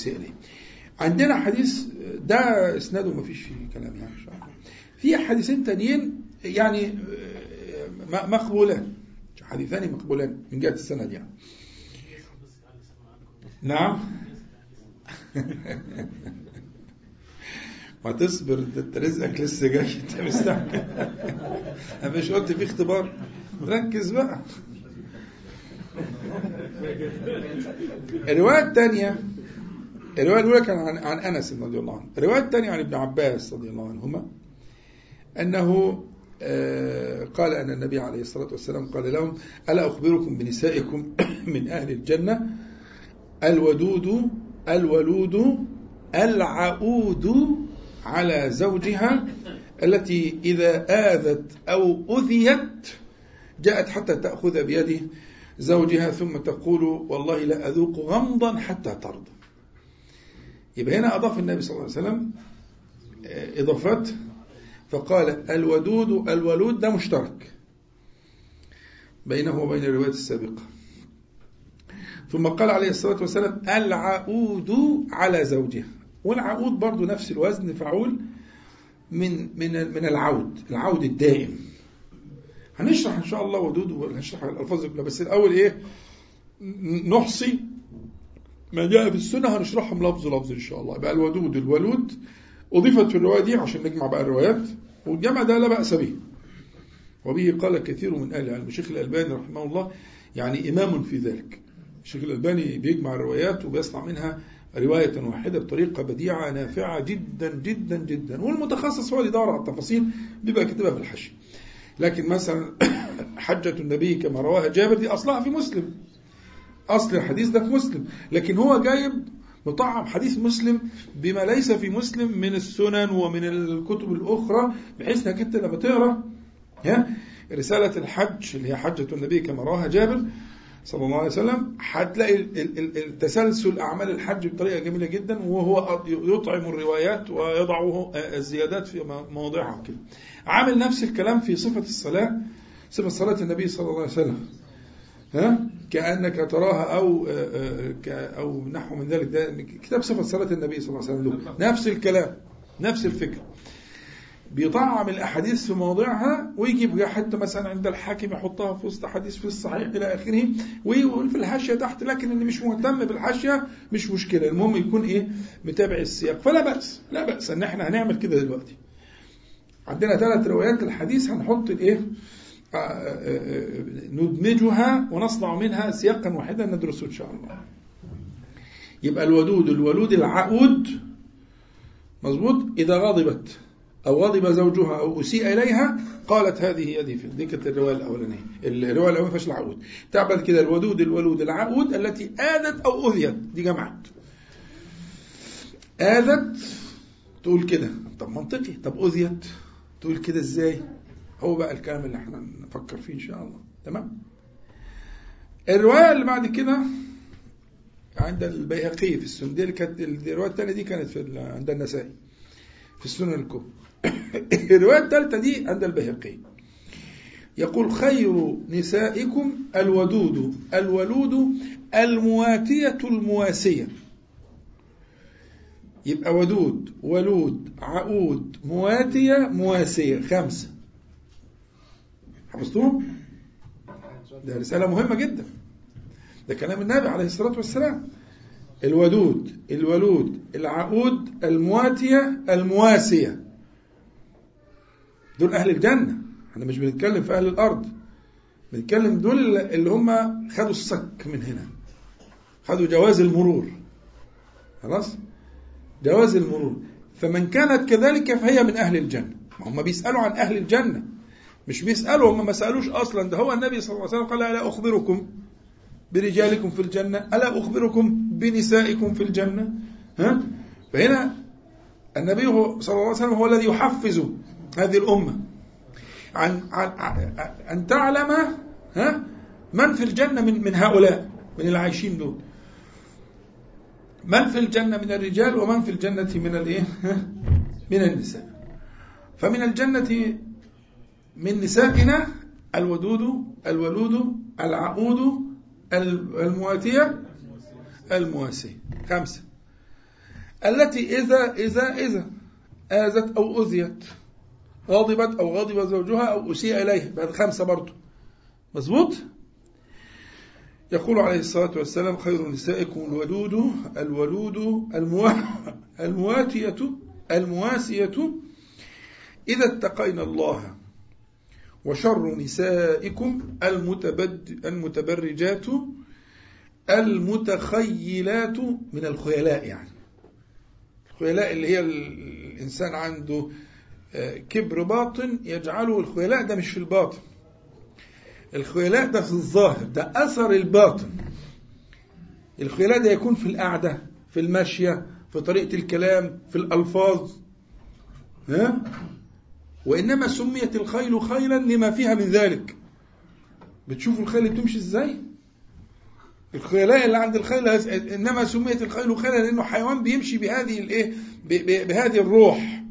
عندنا حديث ده اسناده ما فيش فيه كلام يعني في حديثين تانيين يعني مقبولان حديثان مقبولان من جهة السند يعني. نعم. ما تصبر انت رزقك لسه جاي انت مستعجل. أنا مش قلت في اختبار. ركز بقى. الرواية الثانية الرواية الأولى كان عن, عن أنس رضي الله عنه. الرواية الثانية عن ابن عباس رضي الله عنهما أنه قال أن النبي عليه الصلاة والسلام قال لهم ألا أخبركم بنسائكم من أهل الجنة؟ الودود الولود العؤود على زوجها التي إذا آذت أو أذيت جاءت حتى تأخذ بيده زوجها ثم تقول والله لا أذوق غمضا حتى ترضى. يبقى هنا أضاف النبي صلى الله عليه وسلم آه، إضافات فقال الودود الولود ده مشترك بينه وبين الرواية السابقة. ثم قال عليه الصلاة والسلام العؤود على زوجها. والعؤود برضو نفس الوزن فعول من من من العود العود الدائم. هنشرح إن شاء الله ودود وهنشرح الألفاظ بس الأول إيه؟ نحصي ما جاء في السنة هنشرحهم لفظ لفظ إن شاء الله. يبقى الودود الولود أضيفت في الرواية دي عشان نجمع بقى الروايات والجمع ده لا بأس به. وبه قال كثير من أهل العلم الشيخ الألباني رحمه الله يعني إمام في ذلك. الشيخ الألباني بيجمع الروايات وبيصنع منها رواية واحدة بطريقة بديعة نافعة جدا جدا جدا. والمتخصص هو اللي يدور على التفاصيل بيبقى كتبها في الحشي. لكن مثلا حجة النبي كما رواها جابر دي أصلها في مسلم. أصل الحديث ده في مسلم. لكن هو جايب مطعم حديث مسلم بما ليس في مسلم من السنن ومن الكتب الأخرى بحيث إنك أنت لما تقرأ ها رسالة الحج اللي هي حجة النبي كما رواها جابر صلى الله عليه وسلم هتلاقي التسلسل أعمال الحج بطريقة جميلة جدا وهو يطعم الروايات ويضع الزيادات في مواضعها كده عامل نفس الكلام في صفة الصلاة صفة صلاة النبي صلى الله عليه وسلم. ها؟ كأنك تراها أو آه، آه، أو نحو من ذلك. ده كتاب صفة صلاة النبي صلى الله عليه وسلم. له نفس الكلام نفس الفكرة بيطعم الأحاديث في مواضعها ويجيب حتى مثلا عند الحاكم يحطها في وسط حديث في الصحيح إلى آخره ويقول في الحاشية تحت لكن اللي مش مهتم بالحاشية مش مشكلة. المهم يكون إيه؟ متابع السياق. فلا بأس لا بأس إن إحنا هنعمل كده دلوقتي. عندنا ثلاث روايات الحديث هنحط الإيه؟ ندمجها ونصنع منها سياقا واحدا ندرسه إن شاء الله. يبقى الودود الولود العقود مظبوط؟ إذا غضبت أو غضب زوجها أو أسيء إليها قالت هذه يدي في دي كانت الرواية الأولانية. الرواية الأولانية فيش العقود. تعبد كده الودود الولود العقود التي آذت أو أذيت. دي جمعت آذت تقول كده. طب منطقي. طب أذيت تقول كده إزاي؟ هو بقى الكلام اللي إحنا نفكر فيه إن شاء الله. تمام؟ الرواية اللي بعد كده عند البيهقي في السنة دي كانت الرواية الثانية دي كانت في عند النسائي في السنن الكبرى. الرواية الثالثة دي عند البيهقي. يقول خير نسائكم الودود الولود المواتية المواسية. يبقى ودود ولود عقود مواتية مواسية. خمسة. حفظتوهم؟ ده رسالة مهمة جدا. ده كلام النبي عليه الصلاة والسلام. الودود الولود العقود المواتية المواسية. دول أهل الجنة. إحنا مش بنتكلم في أهل الأرض. بنتكلم دول اللي هم خدوا الصك من هنا. خدوا جواز المرور. خلاص؟ جواز المرور. فمن كانت كذلك فهي من أهل الجنة. ما هم بيسألوا عن أهل الجنة. مش بيسألوا هم ما سألوش أصلا. ده هو النبي صلى الله عليه وسلم قال ألا أخبركم برجالكم في الجنة؟ ألا أخبركم بنسائكم في الجنة؟ ها؟ فهنا النبي صلى الله عليه وسلم هو الذي يحفز هذه الأمة عن, عن, أن تعلم ها من في الجنة من, من هؤلاء من العايشين دول. من في الجنة من الرجال ومن في الجنة من الإيه؟ من النساء. فمن الجنة من نسائنا الودود الولود العقود المواتية المواسية خمسة. التي إذا إذا إذا آذت أو أذيت غضبت أو غضب زوجها أو أسيء إليه. بعد خمسة برضه مظبوط؟ يقول عليه الصلاة والسلام خير نسائكم الولود الولود الموا... المواتية المواسية. إذا اتقينا الله وشر نسائكم المتبد المتبرجات المتخيلات من الخيلاء يعني. الخيلاء اللي هي الإنسان عنده كبر باطن يجعله الخيلاء ده مش في الباطن. الخيلاء ده في الظاهر ده أثر الباطن. الخيلاء ده يكون في القعدة في المشية في طريقة الكلام في الألفاظ. ها؟ وإنما سميت الخيل خيلا لما فيها من ذلك. بتشوفوا الخيل بتمشي إزاي؟ الخيلاء اللي عند الخيل إنما سميت الخيل خيلا لأنه حيوان بيمشي بهذه الإيه؟ بهذه الروح.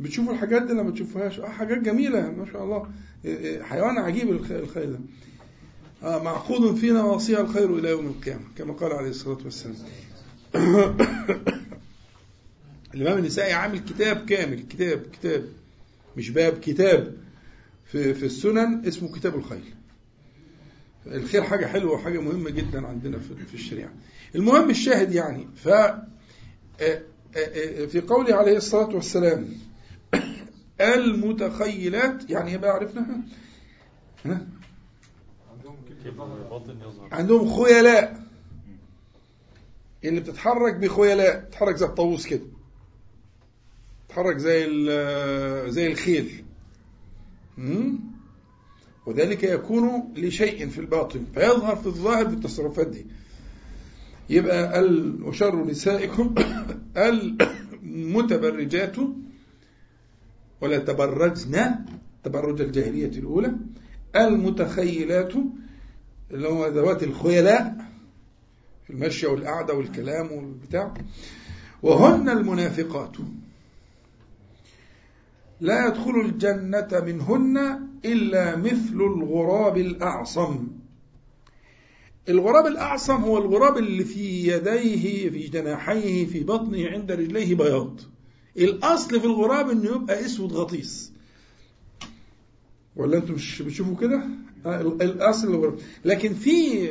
بتشوفوا الحاجات دي لما بتشوفوهاش آه حاجات جميلة ما شاء الله. حيوان عجيب الخيل ده. آه معقود في نواصيها الخير إلى يوم القيامة كما قال عليه الصلاة والسلام. الإمام النسائي عامل كتاب كامل كتاب كتاب مش باب كتاب في في السنن اسمه كتاب الخيل الخير حاجة حلوة وحاجة مهمة جدا عندنا في الشريعة. المهم الشاهد يعني ف في قوله عليه الصلاة والسلام المتخيلات يعني إيه بقى عرفناها ها؟ عندهم خيلاء. اللي بتتحرك بخيلاء بتتحرك زي الطاووس كده. تتحرك زي زي الخيل. وذلك يكون لشيء في الباطن فيظهر في الظاهر في التصرفات دي. يبقى وشر نسائكم المتبرجات ولا تبرجن تبرج الجاهلية الأولى. المتخيلات اللي هو ذوات الخيلاء في المشي والقعدة والكلام والبتاع. وهن المنافقات. لا يدخل الجنة منهن إلا مثل الغراب الأعصم. الغراب الأعصم هو الغراب اللي في يديه في جناحيه في بطنه عند رجليه بياض. الأصل في الغراب إنه يبقى أسود غطيس. ولا أنتم مش بتشوفوا كده؟ آه، الأصل الغراب. لكن في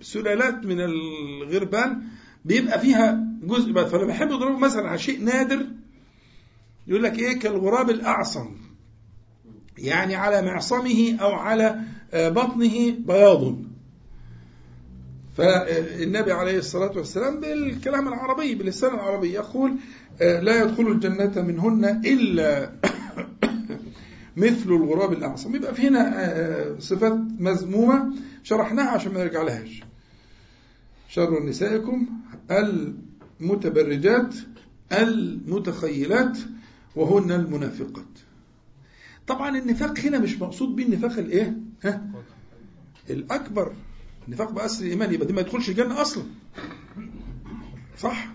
سلالات من الغربان بيبقى فيها جزء بس فأنا بحب أضربه مثلا على شيء نادر يقول لك إيه؟ كالغراب الأعصم. يعني على معصمه أو على آه، بطنه بياض. فالنبي عليه الصلاة والسلام بالكلام العربي باللسان العربي يقول آه، لا يدخل الجنة منهن إلا مثل الغراب الأعصم. يبقى في هنا آه، صفات مذمومة شرحناها عشان ما نرجع لهاش شر نسائكم المتبرجات المتخيلات وهن المنافقات. طبعا النفاق هنا مش مقصود به النفاق الإيه؟ ها؟ الأكبر. النفاق بأسر الإيمان يبقى دي ما يدخلش الجنة أصلا. صح؟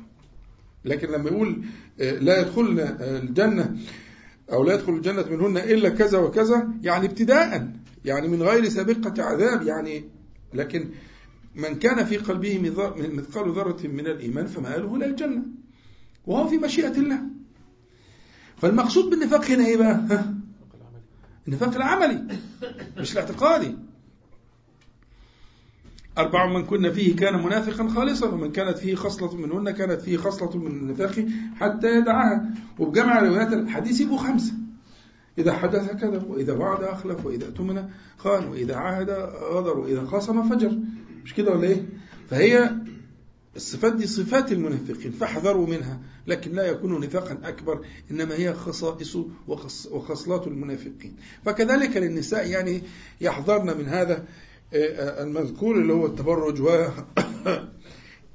لكن لما يقول آه، لا يدخل الجنة أو لا يدخل الجنة منهن إلا كذا وكذا يعني ابتداء يعني من غير سابقة عذاب يعني لكن من كان في قلبه مثقال ذرة من الإيمان فمآله إلى الجنة. وهو في مشيئة الله. فالمقصود بالنفاق هنا إيه بقى؟ ها؟ النفاق العملي مش الاعتقادي. أربع من كنا فيه كان منافقا خالصا ومن كانت فيه خصلة منهن كانت فيه خصلة من النفاق حتى يدعها وبجمع روايات الحديث يبقوا خمسة. إذا حدث كذب وإذا وعد أخلف وإذا أتمن خان وإذا عاهد غدر وإذا خاصم فجر. مش كده ولا إيه؟ فهي الصفات دي صفات المنافقين فاحذروا منها لكن لا يكون نفاقا أكبر إنما هي خصائص وخصلات المنافقين. فكذلك للنساء يعني يحذرن من هذا آه، المذكور اللي هو التبرج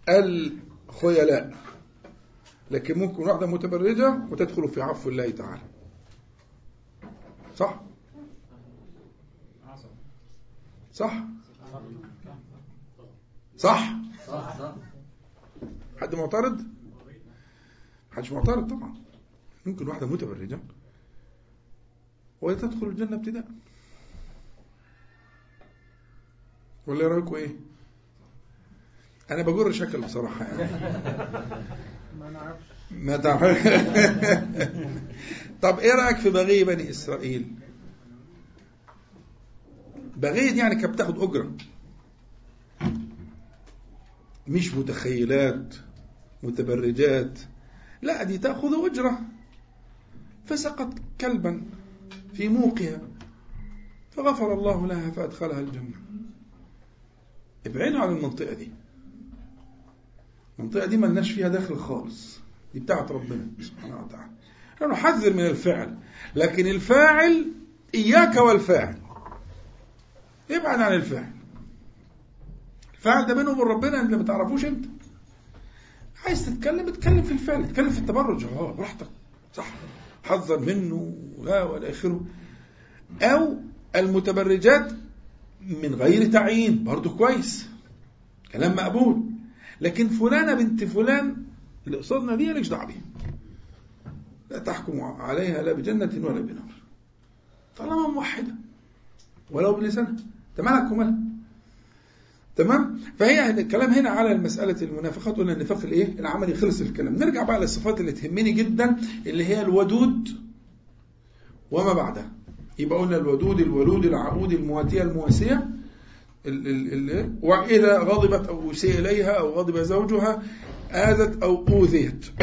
والخيلاء لكن ممكن واحدة متبرجة وتدخل في عفو الله تعالى. صح. صح؟ صح. حد معترض؟ حدش معترض طبعا. ممكن واحدة متبرجة وتدخل الجنة ابتداء. ولا إيه رأيكم إيه؟ أنا بجر شكل بصراحة يعني. ما نعرفش. ما تعرفش. طب إيه رأيك في بغي بني إسرائيل؟ بغي دي يعني كانت بتاخد أجرة. مش متخيلات متبرجات. لا دي تأخذ أجرة. فسقط كلبا في موقها فغفر الله لها فأدخلها الجنة. ابعدوا عن المنطقة دي. المنطقة دي ملناش فيها داخل خالص. دي بتاعت ربنا سبحانه وتعالى. إحنا نحذر من الفعل لكن الفاعل إياك والفاعل. ابعد عن الفاعل. الفاعل ده بينه وبين ربنا انت ما تعرفوش انت. عايز تتكلم اتكلم في الفعل اتكلم في التبرج. آه براحتك. صح. حذر منه لا ولا آخره. أو المتبرجات من غير تعيين. برضه كويس. كلام مقبول. لكن فلانة بنت فلان اللي قصادنا دي مالكش دعوة بيها. لا تحكم عليها لا بجنة ولا بنار. طالما موحدة. ولو بلسانها أنت مالك ومالها تمام؟ فهي الكلام هنا على المسألة المنافقات ولا النفاق الإيه؟ العملي خلص الكلام. نرجع بقى للصفات اللي تهمني جدا اللي هي الودود وما بعدها. يبقى قلنا الودود الولود العقود المواتية المواسية وإذا غضبت أو أسيء إليها أو غضب زوجها آذت أو أوذيت.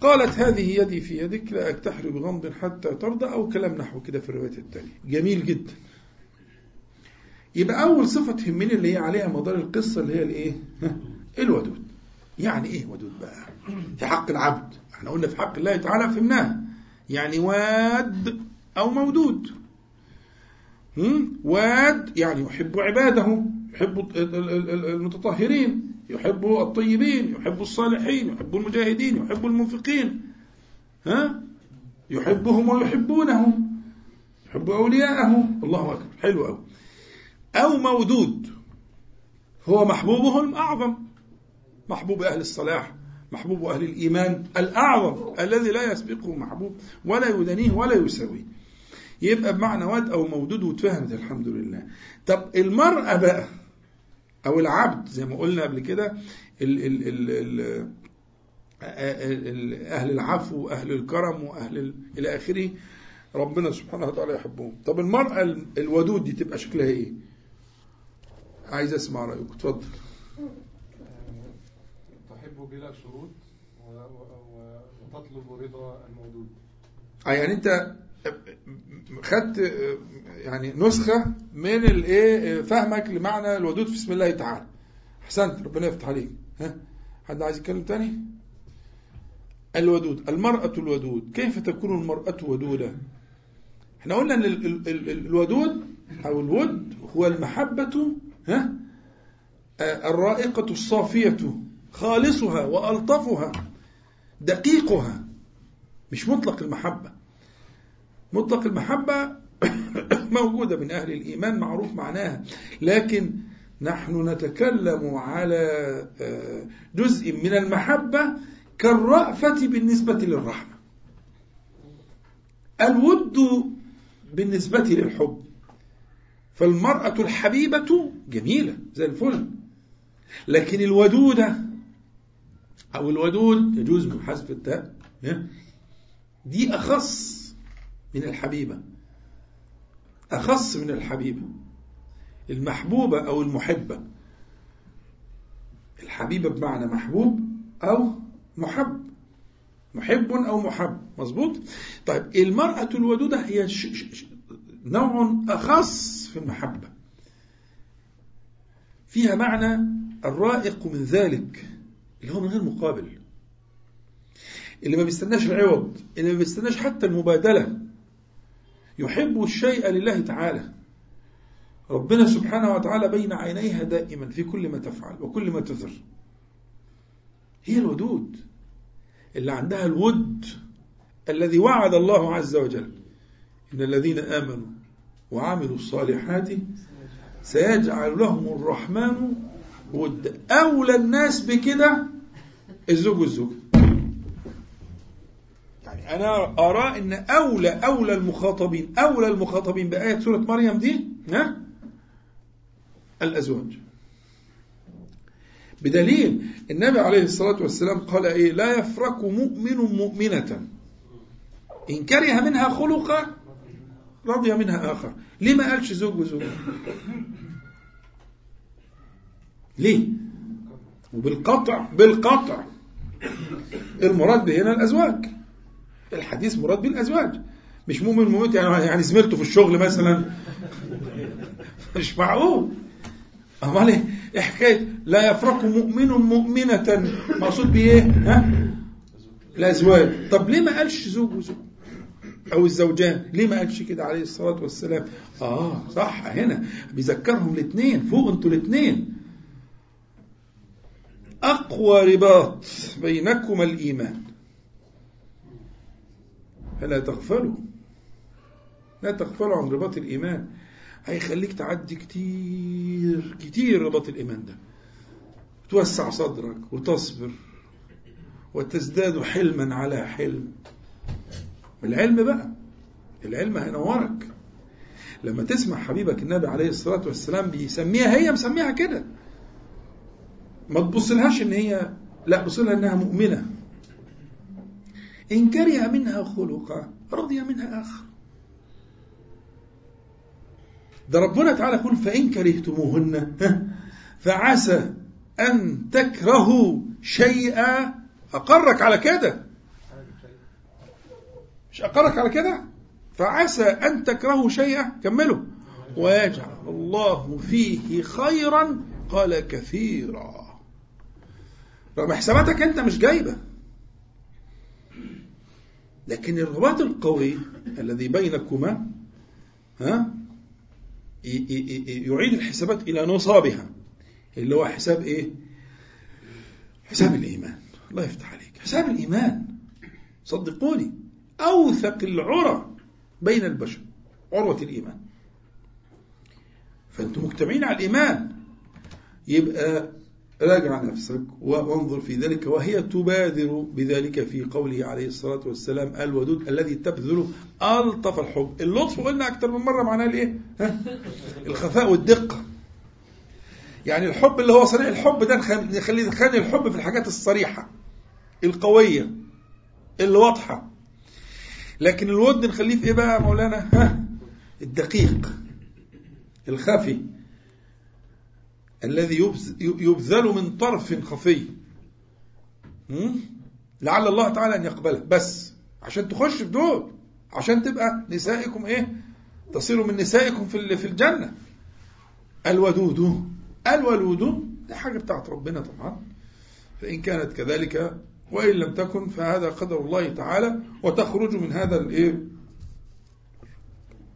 قالت هذه يدي في يدك لا أكتحر بغمض حتى ترضى أو كلام نحو كده في الرواية التالية. جميل جدا. يبقى أول صفة تهمني اللي هي عليها مدار القصة اللي هي الإيه؟ الودود. يعني إيه ودود بقى؟ في حق العبد. إحنا قلنا في حق الله تعالى فهمناها يعني واد أو مودود. واد يعني يحب عباده يحب المتطهرين يحب الطيبين يحب الصالحين يحب المجاهدين يحب المنفقين. ها؟ يحبهم ويحبونه يحب أولياءه الله أكبر. حلو أوي. أو مودود. هو محبوبه الأعظم محبوب أهل الصلاح محبوب أهل الإيمان الأعظم الذي لا يسبقه محبوب ولا يدنيه ولا يساويه. يبقى بمعنى واد أو مودود واتفهمت الحمد لله. طب المرأة بقى أو العبد زي ما قلنا قبل كده ال ال ال ال أهل العفو وأهل الكرم وأهل إلى آخره ربنا سبحانه وتعالى يحبهم. طب المرأة ال- الودود دي تبقى شكلها إيه؟ عايز أسمع رأيك. اتفضل. تحب بلا شروط وتطلب رضا المولود. آه يعني أنت خدت يعني نسخة من الإيه فهمك لمعنى الودود. في اسم الله تعالى. أحسنت ربنا يفتح عليك. ها؟ حد عايز يتكلم تاني؟ الودود المرأة الودود. كيف تكون المرأة ودودة؟ إحنا قلنا إن ال- ال- ال- الودود أو الود هو المحبة ها؟ الرائقة الصافية خالصها وألطفها دقيقها مش مطلق المحبة. مطلق المحبة موجودة من أهل الإيمان معروف معناها. لكن نحن نتكلم على جزء من المحبة كالرأفة بالنسبة للرحمة. الود بالنسبة للحب. فالمرأة الحبيبة جميلة زي الفل. لكن الودودة أو الودود يجوز بحسب التاء؟ دي أخص من الحبيبة. أخص من الحبيبة. المحبوبة أو المحبة. الحبيبة بمعنى محبوب أو محب. محب أو محب. مظبوط؟ طيب المرأة الودودة هي نوع أخص في المحبة. فيها معنى الرائق من ذلك اللي هو من غير مقابل. اللي ما بيستناش العوض اللي ما بيستناش حتى المبادلة. يحب الشيء لله تعالى. ربنا سبحانه وتعالى بين عينيها دائما في كل ما تفعل وكل ما تثر هي الودود اللي عندها الود الذي وعد الله عز وجل. إن الذين آمنوا وعملوا الصالحات سيجعل لهم الرحمن ود أولى الناس بكده الزوج والزوج. يعني أنا أرى أن أولى أولى المخاطبين أولى المخاطبين بآية سورة مريم دي ها؟ الأزواج. بدليل النبي عليه الصلاة والسلام قال إيه؟ لا يفرق مؤمن مؤمنة. إن كره منها خلقا رضي منها آخر. ليه ما قالش زوج وزوج؟ ليه؟ وبالقطع بالقطع. المراد به هنا الأزواج. الحديث مراد به الأزواج. مش مؤمن مؤمن يعني يعني زميلته في الشغل مثلا. مش معقول. أمال إيه؟ إيه حكاية؟ لا يفرق مؤمن مؤمنة. مقصود بإيه؟ ها؟ الأزواج. طب ليه ما قالش زوج وزوج؟ أو الزوجان. ليه ما قالش كده عليه الصلاة والسلام؟ آه صح هنا. بيذكرهم الاثنين فوق أنتوا الاثنين. أقوى رباط بينكما الإيمان. فلا تغفلوا. لا تغفلوا عن رباط الإيمان. هيخليك تعدي كتير كتير رباط الإيمان ده. توسع صدرك وتصبر وتزداد حلما على حلم. العلم بقى. العلم هينورك. لما تسمع حبيبك النبي عليه الصلاة والسلام بيسميها هي مسميها كده. ما تبصلهاش إن هي لا بصلها إنها مؤمنة. إن كره منها خلقا رضي منها آخر. ده ربنا تعالى يقول فإن كرهتموهن فعسى أن تكرهوا شيئا. أقرك على كده. مش أقرك على كده؟ فعسى أن تكرهوا شيئا كملوا ويجعل الله فيه خيرا قال كثيرا. رغم حساباتك أنت مش جايبة. لكن الرباط القوي الذي بينكما ها يعيد الحسابات إلى نصابها. اللي هو حساب إيه؟ حساب الإيمان. الله يفتح عليك. حساب الإيمان. صدقوني. أوثق العرى بين البشر عروة الإيمان. فأنتم مجتمعين على الإيمان. يبقى راجع نفسك وانظر في ذلك وهي تبادر بذلك في قوله عليه الصلاة والسلام الودود الذي تبذل ألطف الحب. اللطف قلنا أكثر من مرة معناه الإيه؟ الخفاء والدقة. يعني الحب اللي هو صريح الحب ده نخلي نخلي الحب في الحاجات الصريحة القوية اللي واضحة لكن الود نخليه في إيه بقى يا مولانا؟ ها الدقيق الخفي الذي يبذل من طرف خفي? لعل الله تعالى أن يقبله. بس عشان تخش في دول عشان تبقى نسائكم إيه؟ تصيروا من نسائكم في في الجنة. الودود الولود دي حاجة بتاعت ربنا طبعا. فإن كانت كذلك وإن لم تكن فهذا قدر الله تعالى وتخرج من هذا الإيه؟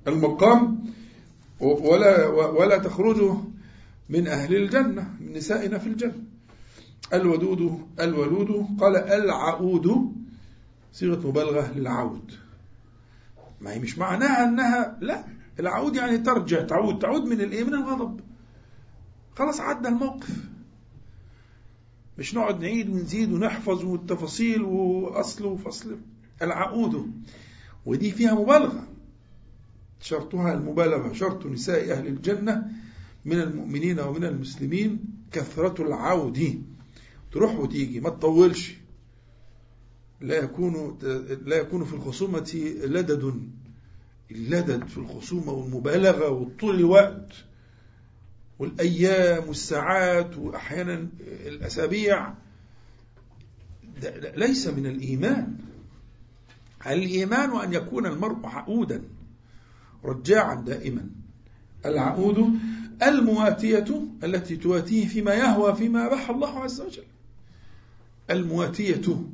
المقام. ولا ولا تخرج من أهل الجنة من نسائنا في الجنة. الودود الولود قال العود صيغة مبالغة للعود. ما هي مش معناها أنها لا العود يعني ترجع تعود تعود من الإيه؟ من الغضب. خلاص عدى الموقف. مش نقعد نعيد ونزيد ونحفظ والتفاصيل وأصل وفصل. العقود. ودي فيها مبالغة. شرطها المبالغة شرط نساء أهل الجنة من المؤمنين ومن المسلمين كثرة العود. تروح وتيجي ما تطولش. لا يكون لا يكون في الخصومة لدد. اللدد في الخصومة والمبالغة وطول الوقت. والأيام والساعات وأحيانا الأسابيع. ليس من الإيمان. الإيمان أن يكون المرء عقودا رجاعا دائما. العقود المواتية التي تواتيه فيما يهوى فيما أباح الله عز وجل. المواتية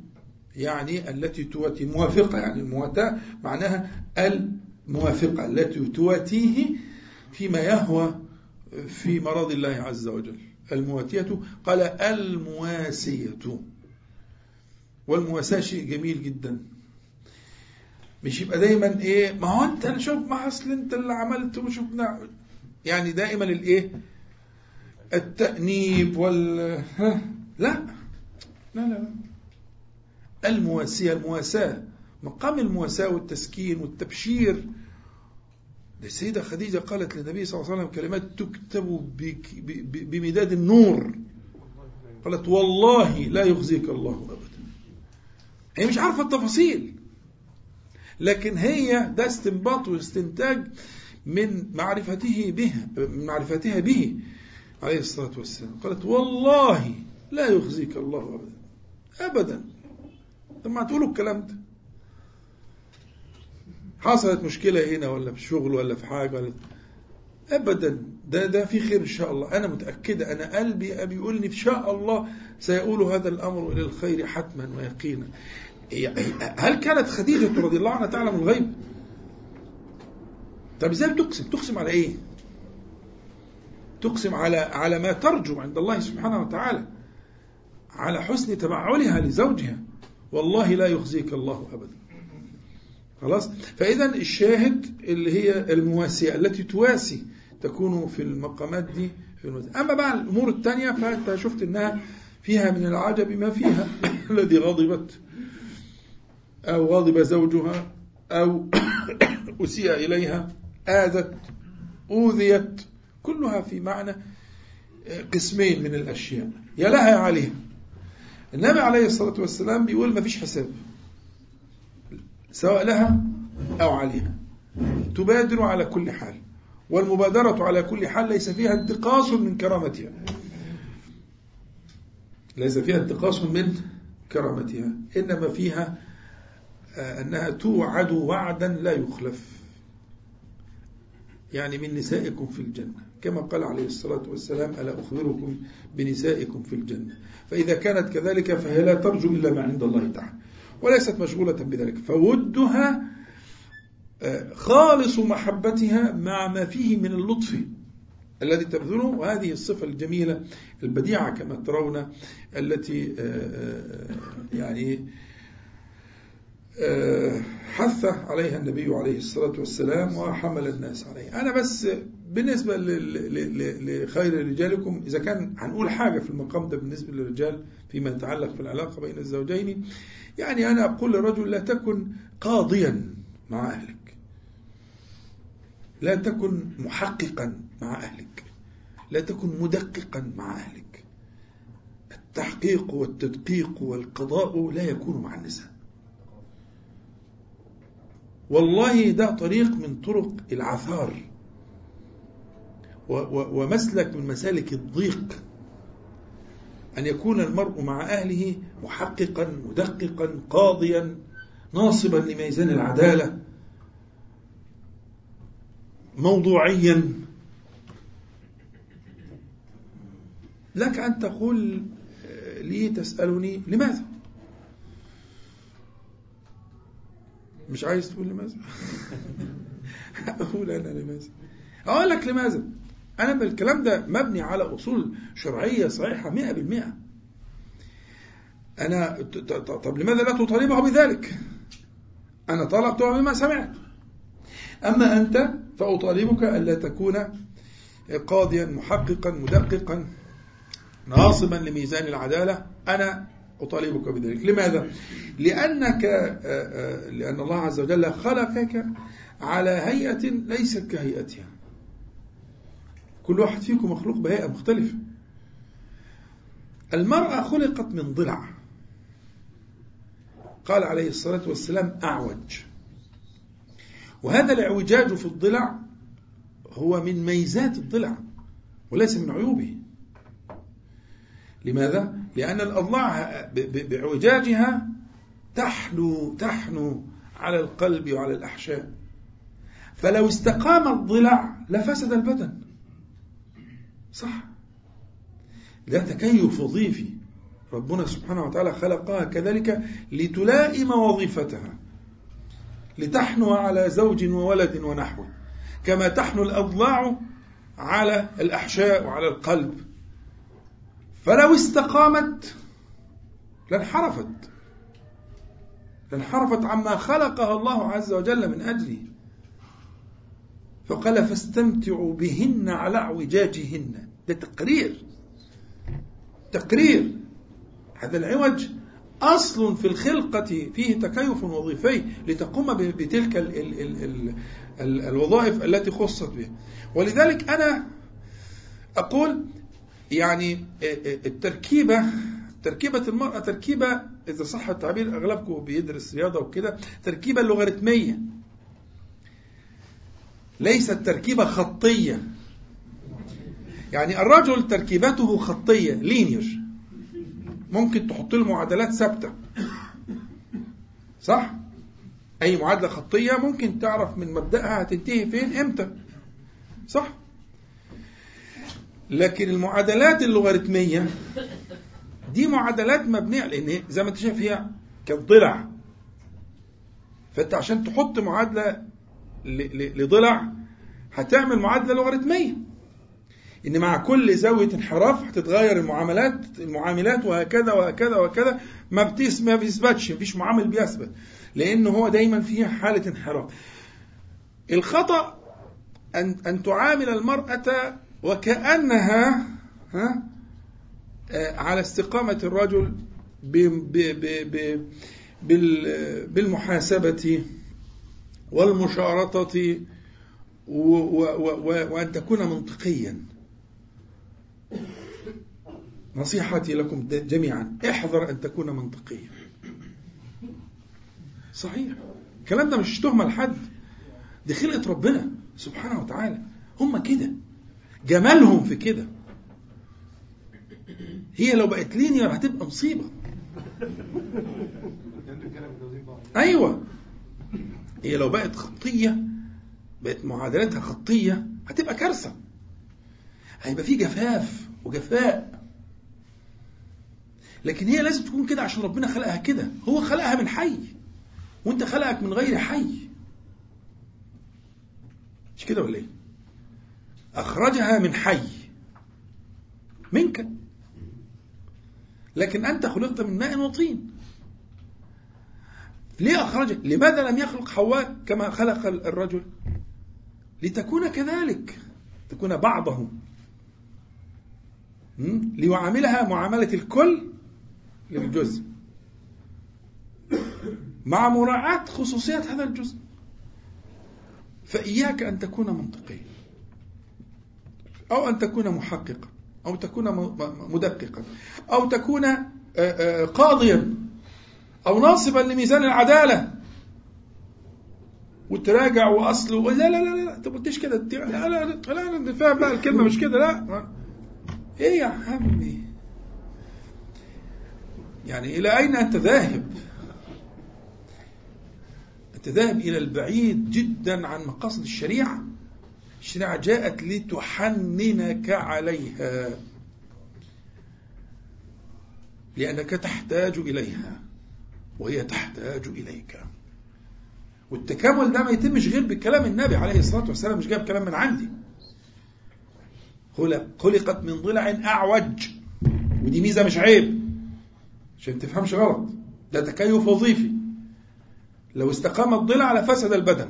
يعني التي تواتي موافقة يعني المواتاة معناها الموافقة التي تواتيه فيما يهوى في مرض الله عز وجل. المواتية قال المواسية. والمواساة شيء جميل جدا. مش يبقى دايما إيه ما هو أنت شوف ما أصل أنت اللي عملت وشفنا. يعني دائما الإيه؟ التأنيب وال ها؟ لا. لا لا لا. المواسية المواساة. مقام المواساة والتسكين والتبشير السيدة خديجة قالت للنبي صلى الله عليه وسلم كلمات تكتب بمداد النور. قالت والله لا يخزيك الله أبدا. هي مش عارفة التفاصيل. لكن هي ده استنباط واستنتاج من معرفته به من معرفتها به عليه الصلاة والسلام. قالت والله لا يخزيك الله أبدا. أبدا. لما تقولوا الكلام ده. حصلت مشكلة هنا ولا في الشغل ولا في حاجة ولا أبدا. ده ده في خير إن شاء الله. أنا متأكدة. أنا قلبي أبي يقول لي إن شاء الله سيقول هذا الأمر إلى الخير حتما ويقينا. هل كانت خديجة رضي الله عنها تعلم الغيب؟ طب إزاي تقسم تقسم على إيه؟ تقسم على على ما ترجو عند الله سبحانه وتعالى. على حسن تبعلها لزوجها. والله لا يخزيك الله ابدا. خلاص؟ فإذا الشاهد اللي هي المواسية التي تواسي تكون في المقامات دي في المواسية. أما بقى الأمور الثانية فأنت شفت إنها فيها من العجب ما فيها الذي غضبت أو غضب زوجها أو أسيء إليها آذت أوذيت كلها في معنى قسمين من الأشياء. يا لها يا عليها. النبي عليه الصلاة والسلام بيقول ما فيش حساب. سواء لها أو عليها. تبادر على كل حال. والمبادرة على كل حال ليس فيها انتقاص من كرامتها. ليس فيها انتقاص من كرامتها. إنما فيها أنها توعد وعدا لا يخلف. يعني من نسائكم في الجنة. كما قال عليه الصلاة والسلام ألا أخبركم بنسائكم في الجنة؟ فإذا كانت كذلك فهي لا ترجو إلا ما عند الله تعالى. وليست مشغولة بذلك. فودها خالص محبتها مع ما فيه من اللطف الذي تبذله. وهذه الصفة الجميلة البديعة كما ترون التي يعني آه، حث عليها النبي عليه الصلاة والسلام وحمل الناس عليها أنا بس بالنسبة لخير رجالكم إذا كان هنقول حاجة في المقام ده بالنسبة للرجال فيما يتعلق في العلاقة بين الزوجين يعني أنا أقول للرجل لا تكن قاضيا مع أهلك. لا تكن محققا مع أهلك. لا تكن مدققا مع أهلك. التحقيق والتدقيق والقضاء لا يكون مع النساء. والله ده طريق من طرق العثار. ومسلك من مسالك الضيق. أن يكون المرء مع أهله محققا مدققا قاضيا ناصبا لميزان العدالة. موضوعيا. لك أن تقول آه، لي تسألني لماذا؟ مش عايز تقول لماذا أقول أنا لماذا أقول لك لماذا أنا بالكلام ده مبني على مئة بالمئة. أنا ت- ت- طب لماذا لا تطالبه بذلك؟ أنا طلبته بما سمعت. أما أنت فأطالبك ألا تكون قاضيا محققا مدققا ناصبا لميزان العدالة. أنا أطالبك بذلك. لماذا؟ لأنك آه، آه، لأن الله عز وجل خلقك على هيئة ليست كهيئتها. كل واحد فيكم مخلوق بهيئة مختلفة. المرأة خلقت من ضلع. قال عليه الصلاة والسلام أعوج. وهذا الاعوجاج في الضلع هو من ميزات الضلع وليس من عيوبه. لماذا؟ لأن الأضلاع ب- ب- باعوجاجها تحنو تحنو على القلب وعلى الأحشاء. فلو استقام الضلع لفسد البدن. صح. ده تكيف وظيفي ربنا سبحانه وتعالى خلقها كذلك لتلائم وظيفتها. لتحنو على زوج وولد ونحوه كما تحنو الأضلاع على الأحشاء وعلى القلب. فلو استقامت لانحرفت. لانحرفت عما خلقها الله عز وجل من أجله. فقال فاستمتعوا بهن على اعوجاجهن. ده تقرير. تقرير. هذا العوج أصل في الخلقة فيه تكيف وظيفي لتقوم بتلك ال ال ال ال ال الوظائف التي خصت بها. ولذلك أنا أقول يعني التركيبة تركيبة المرأة تركيبة إذا صح التعبير أغلبكم بيدرس رياضة وكده تركيبة لوغاريتمية. ليست تركيبة خطية. يعني الرجل تركيبته خطية لينير. ممكن تحط له معادلات ثابتة. صح؟ أي معادلة خطية ممكن تعرف من مبدأها هتنتهي فين إمتى. صح؟ لكن المعادلات اللوغاريتمية دي معادلات مبنية لأن زي ما أنت شايف هي كالضلع. فأنت عشان تحط معادلة لضلع هتعمل معادلة لوغاريتمية. إن مع كل زاوية انحراف هتتغير المعاملات المعاملات وهكذا وهكذا وهكذا. ما بتس ما بيثبتش مفيش معامل بيثبت لأن هو دايما فيه حالة انحراف. الخطأ ان أن تعامل المرأة وكأنها ها آه، على استقامة الرجل ب ب ب ب بال- بالمحاسبة والمشارطة و- و- و- وأن تكون منطقيا. نصيحتي لكم جميعا احذر أن تكون منطقيا. صحيح. الكلام ده مش تهمة لحد. دي خلقة ربنا سبحانه وتعالى. هم كده. جمالهم في كده. هي لو بقت لينير هتبقى بعض أيوة. هي لو بقت خطية بقت معادلاتها خطية هتبقى كارثة. هيبقى في جفاف وجفاء. لكن هي لازم تكون كده عشان ربنا خلقها كده. هو خلقها من حي وانت خلقك من غير حي. مش كده ولا إيه؟ أخرجها من حي. منك. لكن أنت خلقت من ماء وطين. ليه أخرج؟ لماذا لم يخلق حواء كما خلق الرجل؟ لتكون كذلك. تكون بعضه? ليعاملها معاملة الكل للجزء. مع مراعاة خصوصيات هذا الجزء. فإياك أن تكون منطقيا. أو أن تكون محققا أو تكون مدققا أو تكون آه، آه، قاضيا أو ناصبا لميزان العدالة. وتراجع وأصل لا لا لا لا انت ما قلتش كده لا لا لا لا لا فاهم بقى الكلمة مش كده لا. إيه يا عمي؟ يعني إلى أين أنت ذاهب؟ أنت ذاهب إلى البعيد جدا عن مقاصد الشريعة. الشريعه جاءت لتحننك عليها. لأنك تحتاج إليها وهي تحتاج إليك. والتكامل ده ما يتمش غير بكلام النبي عليه الصلاة والسلام مش جايب كلام من عندي. خلق خلقت من ضلع أعوج. ودي ميزة مش عيب عشان تفهمش غلط. ده تكيف وظيفي. لو استقام الضلع لفسد البدن.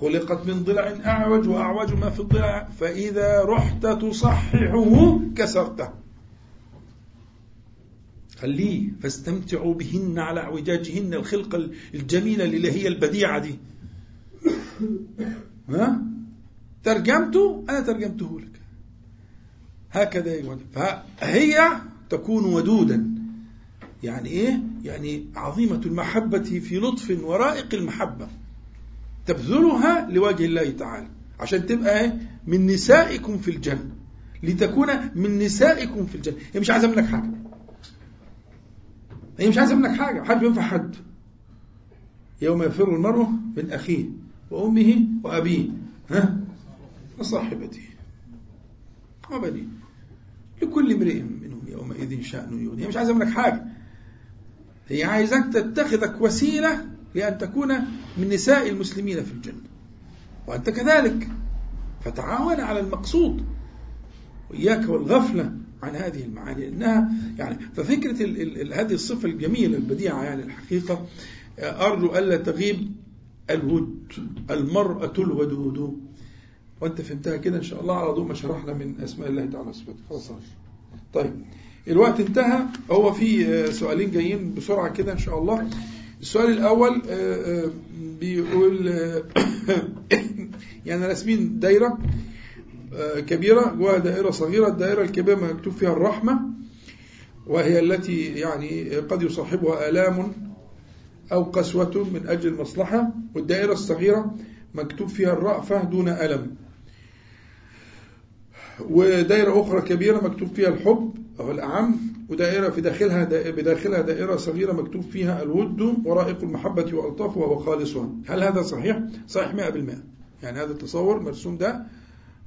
خلقت من ضلع أعوج وأعوج ما في الضلع فإذا رحت تصححه كسرته. خليه فاستمتعوا بهن على أعوجاجهن الخلقة الجميلة اللي هي البديعة دي. ها؟ ترجمته؟ أنا ترجمته لك. هكذا يقول فهي تكون ودودا. يعني إيه؟ يعني عظيمة المحبة في لطف ورائق المحبة. تبذلها لوجه الله تعالى. عشان تبقى إيه؟ من نسائكم في الجنة. لتكون من نسائكم في الجنة. هي مش عايزة منك حاجة. هي مش عايزة منك حاجة. حد ينفع حد. يوم يفر المرء من اخيه وأمه وأبيه. ها؟ وصاحبته. وبنيه لكل امرئ منهم يومئذ شأن يغني. هي مش عايزة منك حاجة. هي عايزك تتخذك وسيلة لأن تكون من نساء المسلمين في الجنة. وأنت كذلك فتعاون على المقصود. وإياك والغفلة عن هذه المعاني لأنها يعني ففكرة ال ال هذه الصفة الجميلة البديعة يعني الحقيقة أرجو ألا تغيب الود المرأة الودود وأنت فهمتها كده إن شاء الله على ضوء ما شرحنا من أسماء الله تعالى صفاته خلاص. طيب الوقت انتهى. هو في سؤالين جايين بسرعة كده إن شاء الله. السؤال الأول بيقول يعني رسمين دايرة كبيرة جواها دائرة صغيرة الدائرة الكبيرة مكتوب فيها الرحمة وهي التي يعني قد يصاحبها آلام أو قسوة من أجل المصلحة والدائرة الصغيرة مكتوب فيها الرأفة دون ألم. ودائرة أخرى كبيرة مكتوب فيها الحب أو الأعم ودائرة في داخلها بداخلها دائرة صغيرة مكتوب فيها الود ورائق المحبة وألطافها وخالصها هل هذا صحيح؟ صحيح 100% يعني هذا التصور مرسوم ده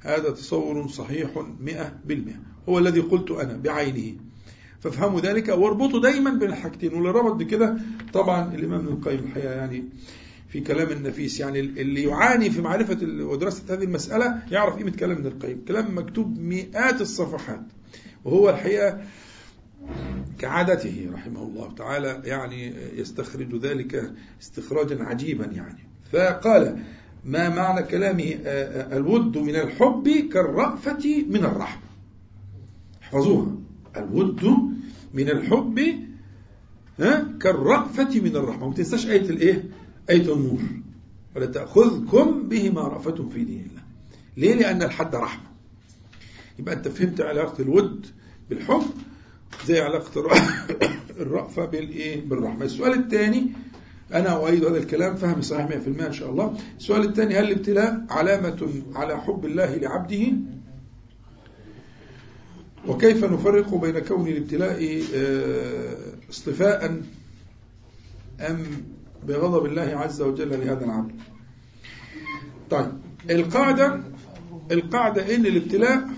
هذا تصور صحيح مئة بالمئة. هو الذي قلت أنا بعينه. فافهموا ذلك واربطوا دايما بين الحاجتين. واللي ربط بكده طبعا الإمام ابن القيم الحقيقة يعني في كلام النفيس. يعني اللي يعاني في معرفة ودراسة هذه المسألة يعرف قيمة كلام ابن القيم. كلام مكتوب مئات الصفحات. وهو الحقيقة كعادته رحمه الله تعالى يعني يستخرج ذلك استخراجا عجيبا يعني. فقال ما معنى كلامه الود من الحب كالرأفة من الرحمة احفظوها الود من الحب كالرأفة من الرحمة ما تنساش آية الإيه؟ آية النور. ولا تأخذكم بهما رأفة في دين الله. ليه؟ لأن الحد رحمة. يبقى أنت فهمت علاقة الود بالحب زي علاقة الرأفة بالإيه بالرحمة. السؤال الثاني أنا أؤيد هذا الكلام فهم صحيح 100% إن شاء الله. السؤال الثاني هل الابتلاء علامة على حب الله لعبده؟ وكيف نفرق بين كون الابتلاء اصطفاء أم بغضب الله عز وجل لهذا العبد؟ طيب القاعدة القاعدة إن الابتلاء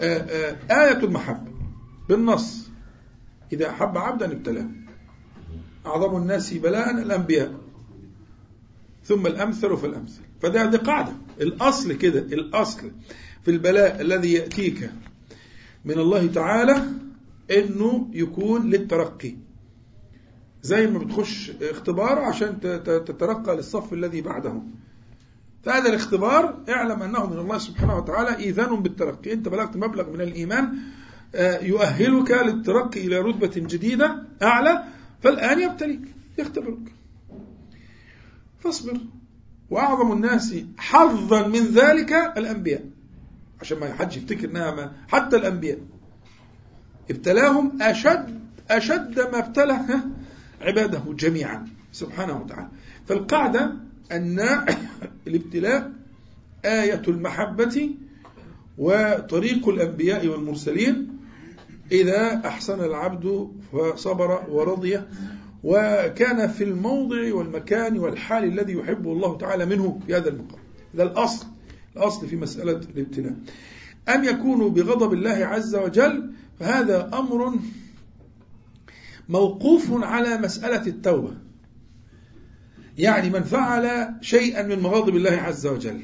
آية المحبة بالنص. إذا أحب عبدا ابتلاه. أعظم الناس بلاء الأنبياء. ثم الأمثل فالأمثل. فده دي قاعدة. الأصل كده الأصل في البلاء الذي يأتيك من الله تعالى أنه يكون للترقي. زي ما بتخش اختبار عشان تترقى للصف الذي بعده. فهذا الاختبار اعلم أنه من الله سبحانه وتعالى إيذان بالترقي. أنت بلغت مبلغ من الإيمان آه، يؤهلك للترقي إلى رتبة جديدة أعلى فالآن يبتليك يختبرك. فاصبر. وأعظم الناس حظا من ذلك الأنبياء. عشان ما حدش يفتكر إنها حتى الأنبياء. ابتلاهم اشد أشد ما ابتلى عباده جميعا سبحانه وتعالى. فالقاعدة أن الابتلاء آية المحبة وطريق الأنبياء والمرسلين. إذا أحسن العبد فصبر ورضي وكان في الموضع والمكان والحال الذي يحبه الله تعالى منه في هذا المقام. ده الأصل الأصل في مسألة الابتلاء. أم يكونوا بغضب الله عز وجل فهذا أمر موقوف على مسألة التوبة. يعني من فعل شيئا من مغاضب الله عز وجل.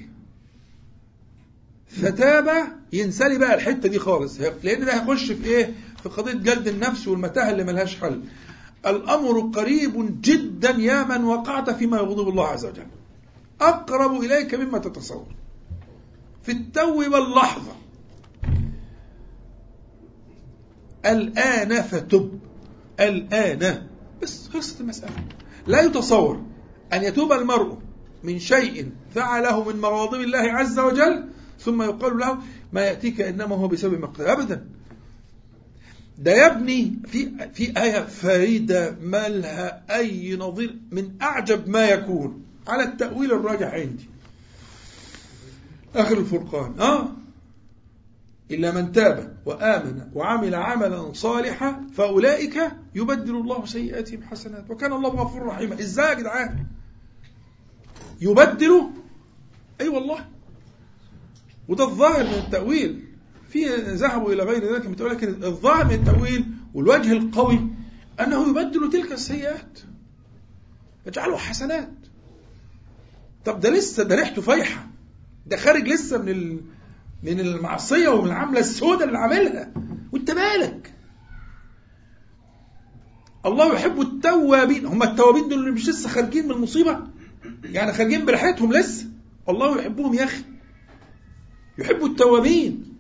فتاب ينسلي بقى الحتة دي خالص. لأن ده هيخش في إيه؟ في قضية جلد النفس والمتاهة اللي ملهاش حل. الأمر قريب جدا يا من وقعت فيما يغضب الله عز وجل. أقرب إليك مما تتصور. في التو واللحظة. الآن فتب. الآن. بس خلصت المسألة. لا يتصور. أن يتوب المرء من شيء فعله من مغاضب الله عز وجل ثم يقال له ما يأتيك إنما هو بسبب مقدار أبدا. ده يا ابني في في آية فريدة ما لها أي نظير من أعجب ما يكون. على التأويل الراجح عندي. آخر الفرقان. آه؟ إلا من تاب وآمن وعمل عملا صالحا فأولئك يبدل الله سيئاتهم حسنات. وكان الله غفورا رحيما إزاي يا جدعان؟ يبدل؟ أي والله. وده الظاهر من التأويل. في ذهبوا إلى غير ذلك من لكن الظاهر من التأويل والوجه القوي أنه يبدل تلك السيئات. يجعله حسنات. طب ده لسه ده ريحته فايحة. ده خارج لسه من ال... من المعصية ومن العملة السوداء اللي عاملها وانت مالك؟ الله يحب التوابين. هم التوابين دول اللي مش لسه خارجين من المصيبة؟ يعني خارجين بريحتهم لسه؟ الله يحبهم يا أخي. يحب التوابين.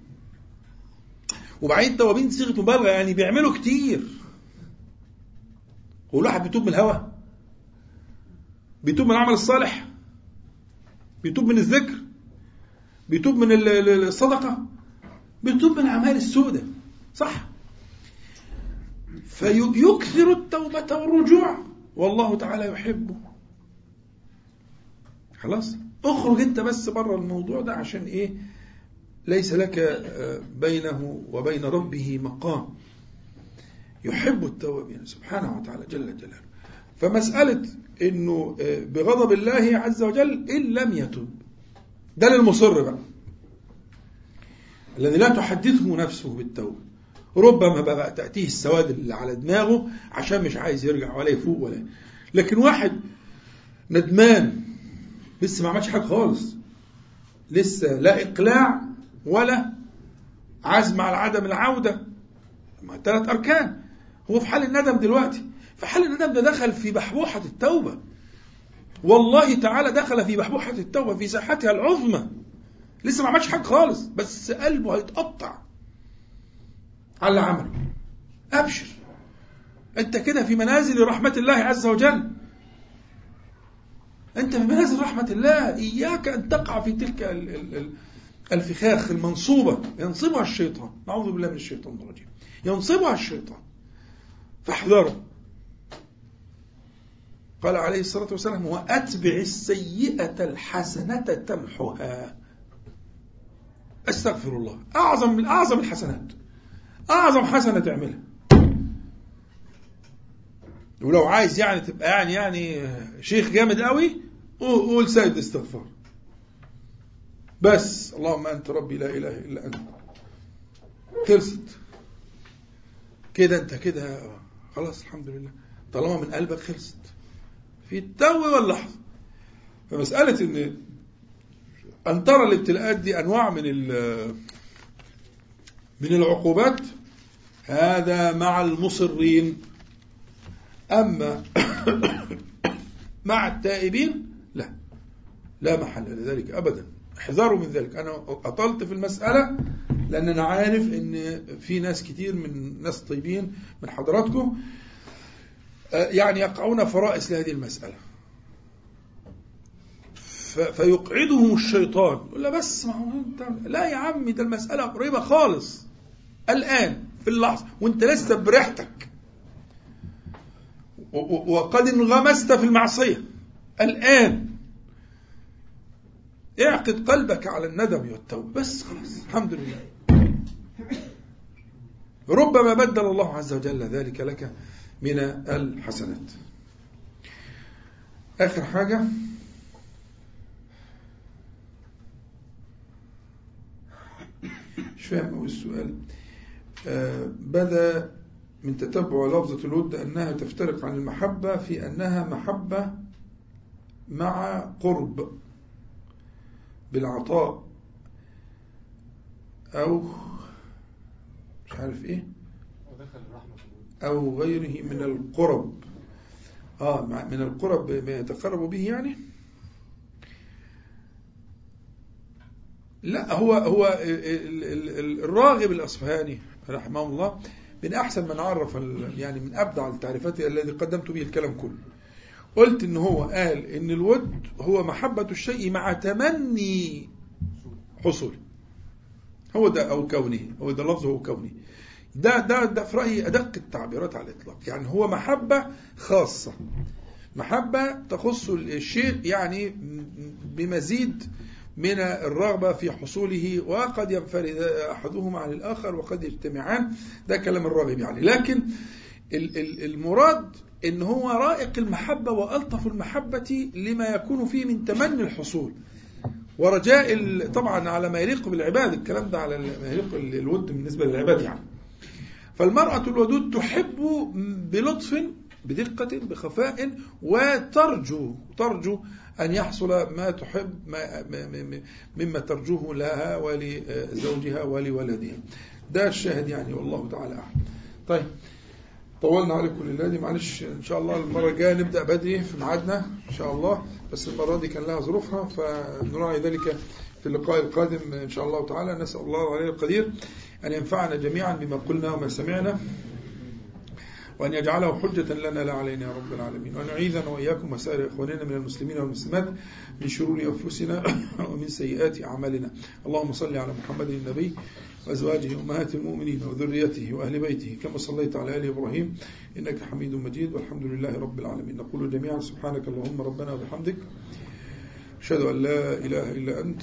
وبعدين التوابين صيغة مبالغة يعني بيعملوا كتير. هو الواحد بيتوب من الهوى. بيتوب من العمل الصالح. بيتوب من الذكر. بيتوب من الصدقة بيتوب من الأعمال السوداء صح. فيكثر التوبة والرجوع. والله تعالى يحبه. خلاص. اخرج انت بس بره الموضوع ده عشان إيه؟ ليس لك بينه وبين ربه مقام. يحب التوابين سبحانه وتعالى جل جلاله. فمسألة إنه بغضب الله عز وجل إن لم يتب ده للمصر بقى. الذي لا تحدثه نفسه بالتوبة. ربما بقى تأتيه السواد اللي على دماغه عشان مش عايز يرجع ولا يفوق ولا لكن واحد ندمان لسه ما عملش حاجة خالص. لسه لا إقلاع ولا عزم على عدم العودة. ما ثلاث أركان. هو في حال الندم دلوقتي. في حال الندم ده دخل في بحبوحة التوبة. والله تعالى دخل في بحبوحة التوبة في ساحتها العظمى. لسه ما عملش حاجة خالص بس قلبه هيتقطع. على اللي عمله أبشر. أنت كده في منازل رحمة الله عز وجل. أنت في منازل رحمة الله إياك أن تقع في تلك الفخاخ المنصوبة. ينصبها الشيطان. نعوذ بالله من الشيطان الرجيم. ينصبها الشيطان. فاحذروا قال عليه الصلاة والسلام وأتبع السيئة الحسنة تمحها. أستغفر الله. أعظم من أعظم الحسنات. أعظم حسنة تعملها. ولو عايز يعني تبقى يعني يعني شيخ جامد قوي قول سيد استغفار. بس. اللهم أنت ربي لا إله إلا أنت. خلصت. كده أنت كده. خلاص الحمد لله. طالما من قلبك خلصت. في التو واللحظة فمسألة إن أن ترى الابتلاءات دي أنواع من من العقوبات هذا مع المصرين. أما مع التائبين لا. لا محل لذلك أبدا. احذروا من ذلك. أنا أطلت في المسألة لأن أنا عارف أن في ناس كتير من ناس طيبين من حضراتكم. يعني يقعون فرائس لهذه المسألة. فيقعدهم الشيطان. يقول له بس ما هو انت لا يا عمي ده المسألة قريبة خالص. الآن في اللحظة وانت لسه بريحتك. وقد انغمست في المعصية. الآن. اعقد قلبك على الندم والتوبة. بس خلاص الحمد لله. ربما بدل الله عز وجل ذلك لك. من الحسنات. آخر حاجة. مش فاهم أوي السؤال. آه، بدا من تتبع لفظة الود أنها تفترق عن المحبة في أنها محبة مع قرب بالعطاء أو مش عارف إيه ودخل الرحمة في الود أو غيره من القرب. آه من القرب ما يتقرب به يعني. لا هو هو ال- ال- ال- الراغب الأصفهاني رحمه الله من أحسن من عرف يعني من أبدع التعريفات الذي قدمت به الكلام كله. قلت إن هو قال إن الود هو محبة الشيء مع تمني حصوله هو ده أو كونه هو ده لفظه هو كونه. ده ده ده في رأيي أدق التعبيرات على الإطلاق. يعني هو محبة خاصة. محبة تخص الشيء يعني بمزيد من الرغبة في حصوله وقد ينفرد أحدهما عن الآخر وقد يجتمعان. ده كلام الراغب يعني. لكن ال- ال- المراد إن هو رائق المحبة وألطف المحبة لما يكون فيه من تمني الحصول. ورجاء طبعا على ما يليق بالعباد. الكلام ده على ما يليق الود بالنسبة للعباد يعني. فالمرأة الودود تحب بلطف بدقة بخفاء وترجو ترجو أن يحصل ما تحب ما ما- مما ترجوه لها ولزوجها ولولدها. ده الشاهد يعني والله تعالى أعلم. طيب طولنا عليكم الليلة دي معلش إن شاء الله المرة الجاية نبدأ بدري في ميعادنا إن شاء الله. بس المرة دي كان لها ظروفها فنراعي ذلك في اللقاء القادم إن شاء الله تعالى. نسأل الله العلي القدير أن ينفعنا جميعا بما قلنا وما سمعنا وأن يجعله حجة لنا لا علينا يا رب العالمين. وأن يعيذنا وإياكم وسائر إخواننا من المسلمين والمسلمات من شرور أنفسنا ومن سيئات أعمالنا. اللهم صل على محمد النبي وأزواجه أمهات المؤمنين وذريته وأهل بيته كما صليت على آل إبراهيم إنك حميد مجيد. والحمد لله رب العالمين. نقول جميعا سبحانك اللهم ربنا وبحمدك أشهد أن لا إله إلا أنت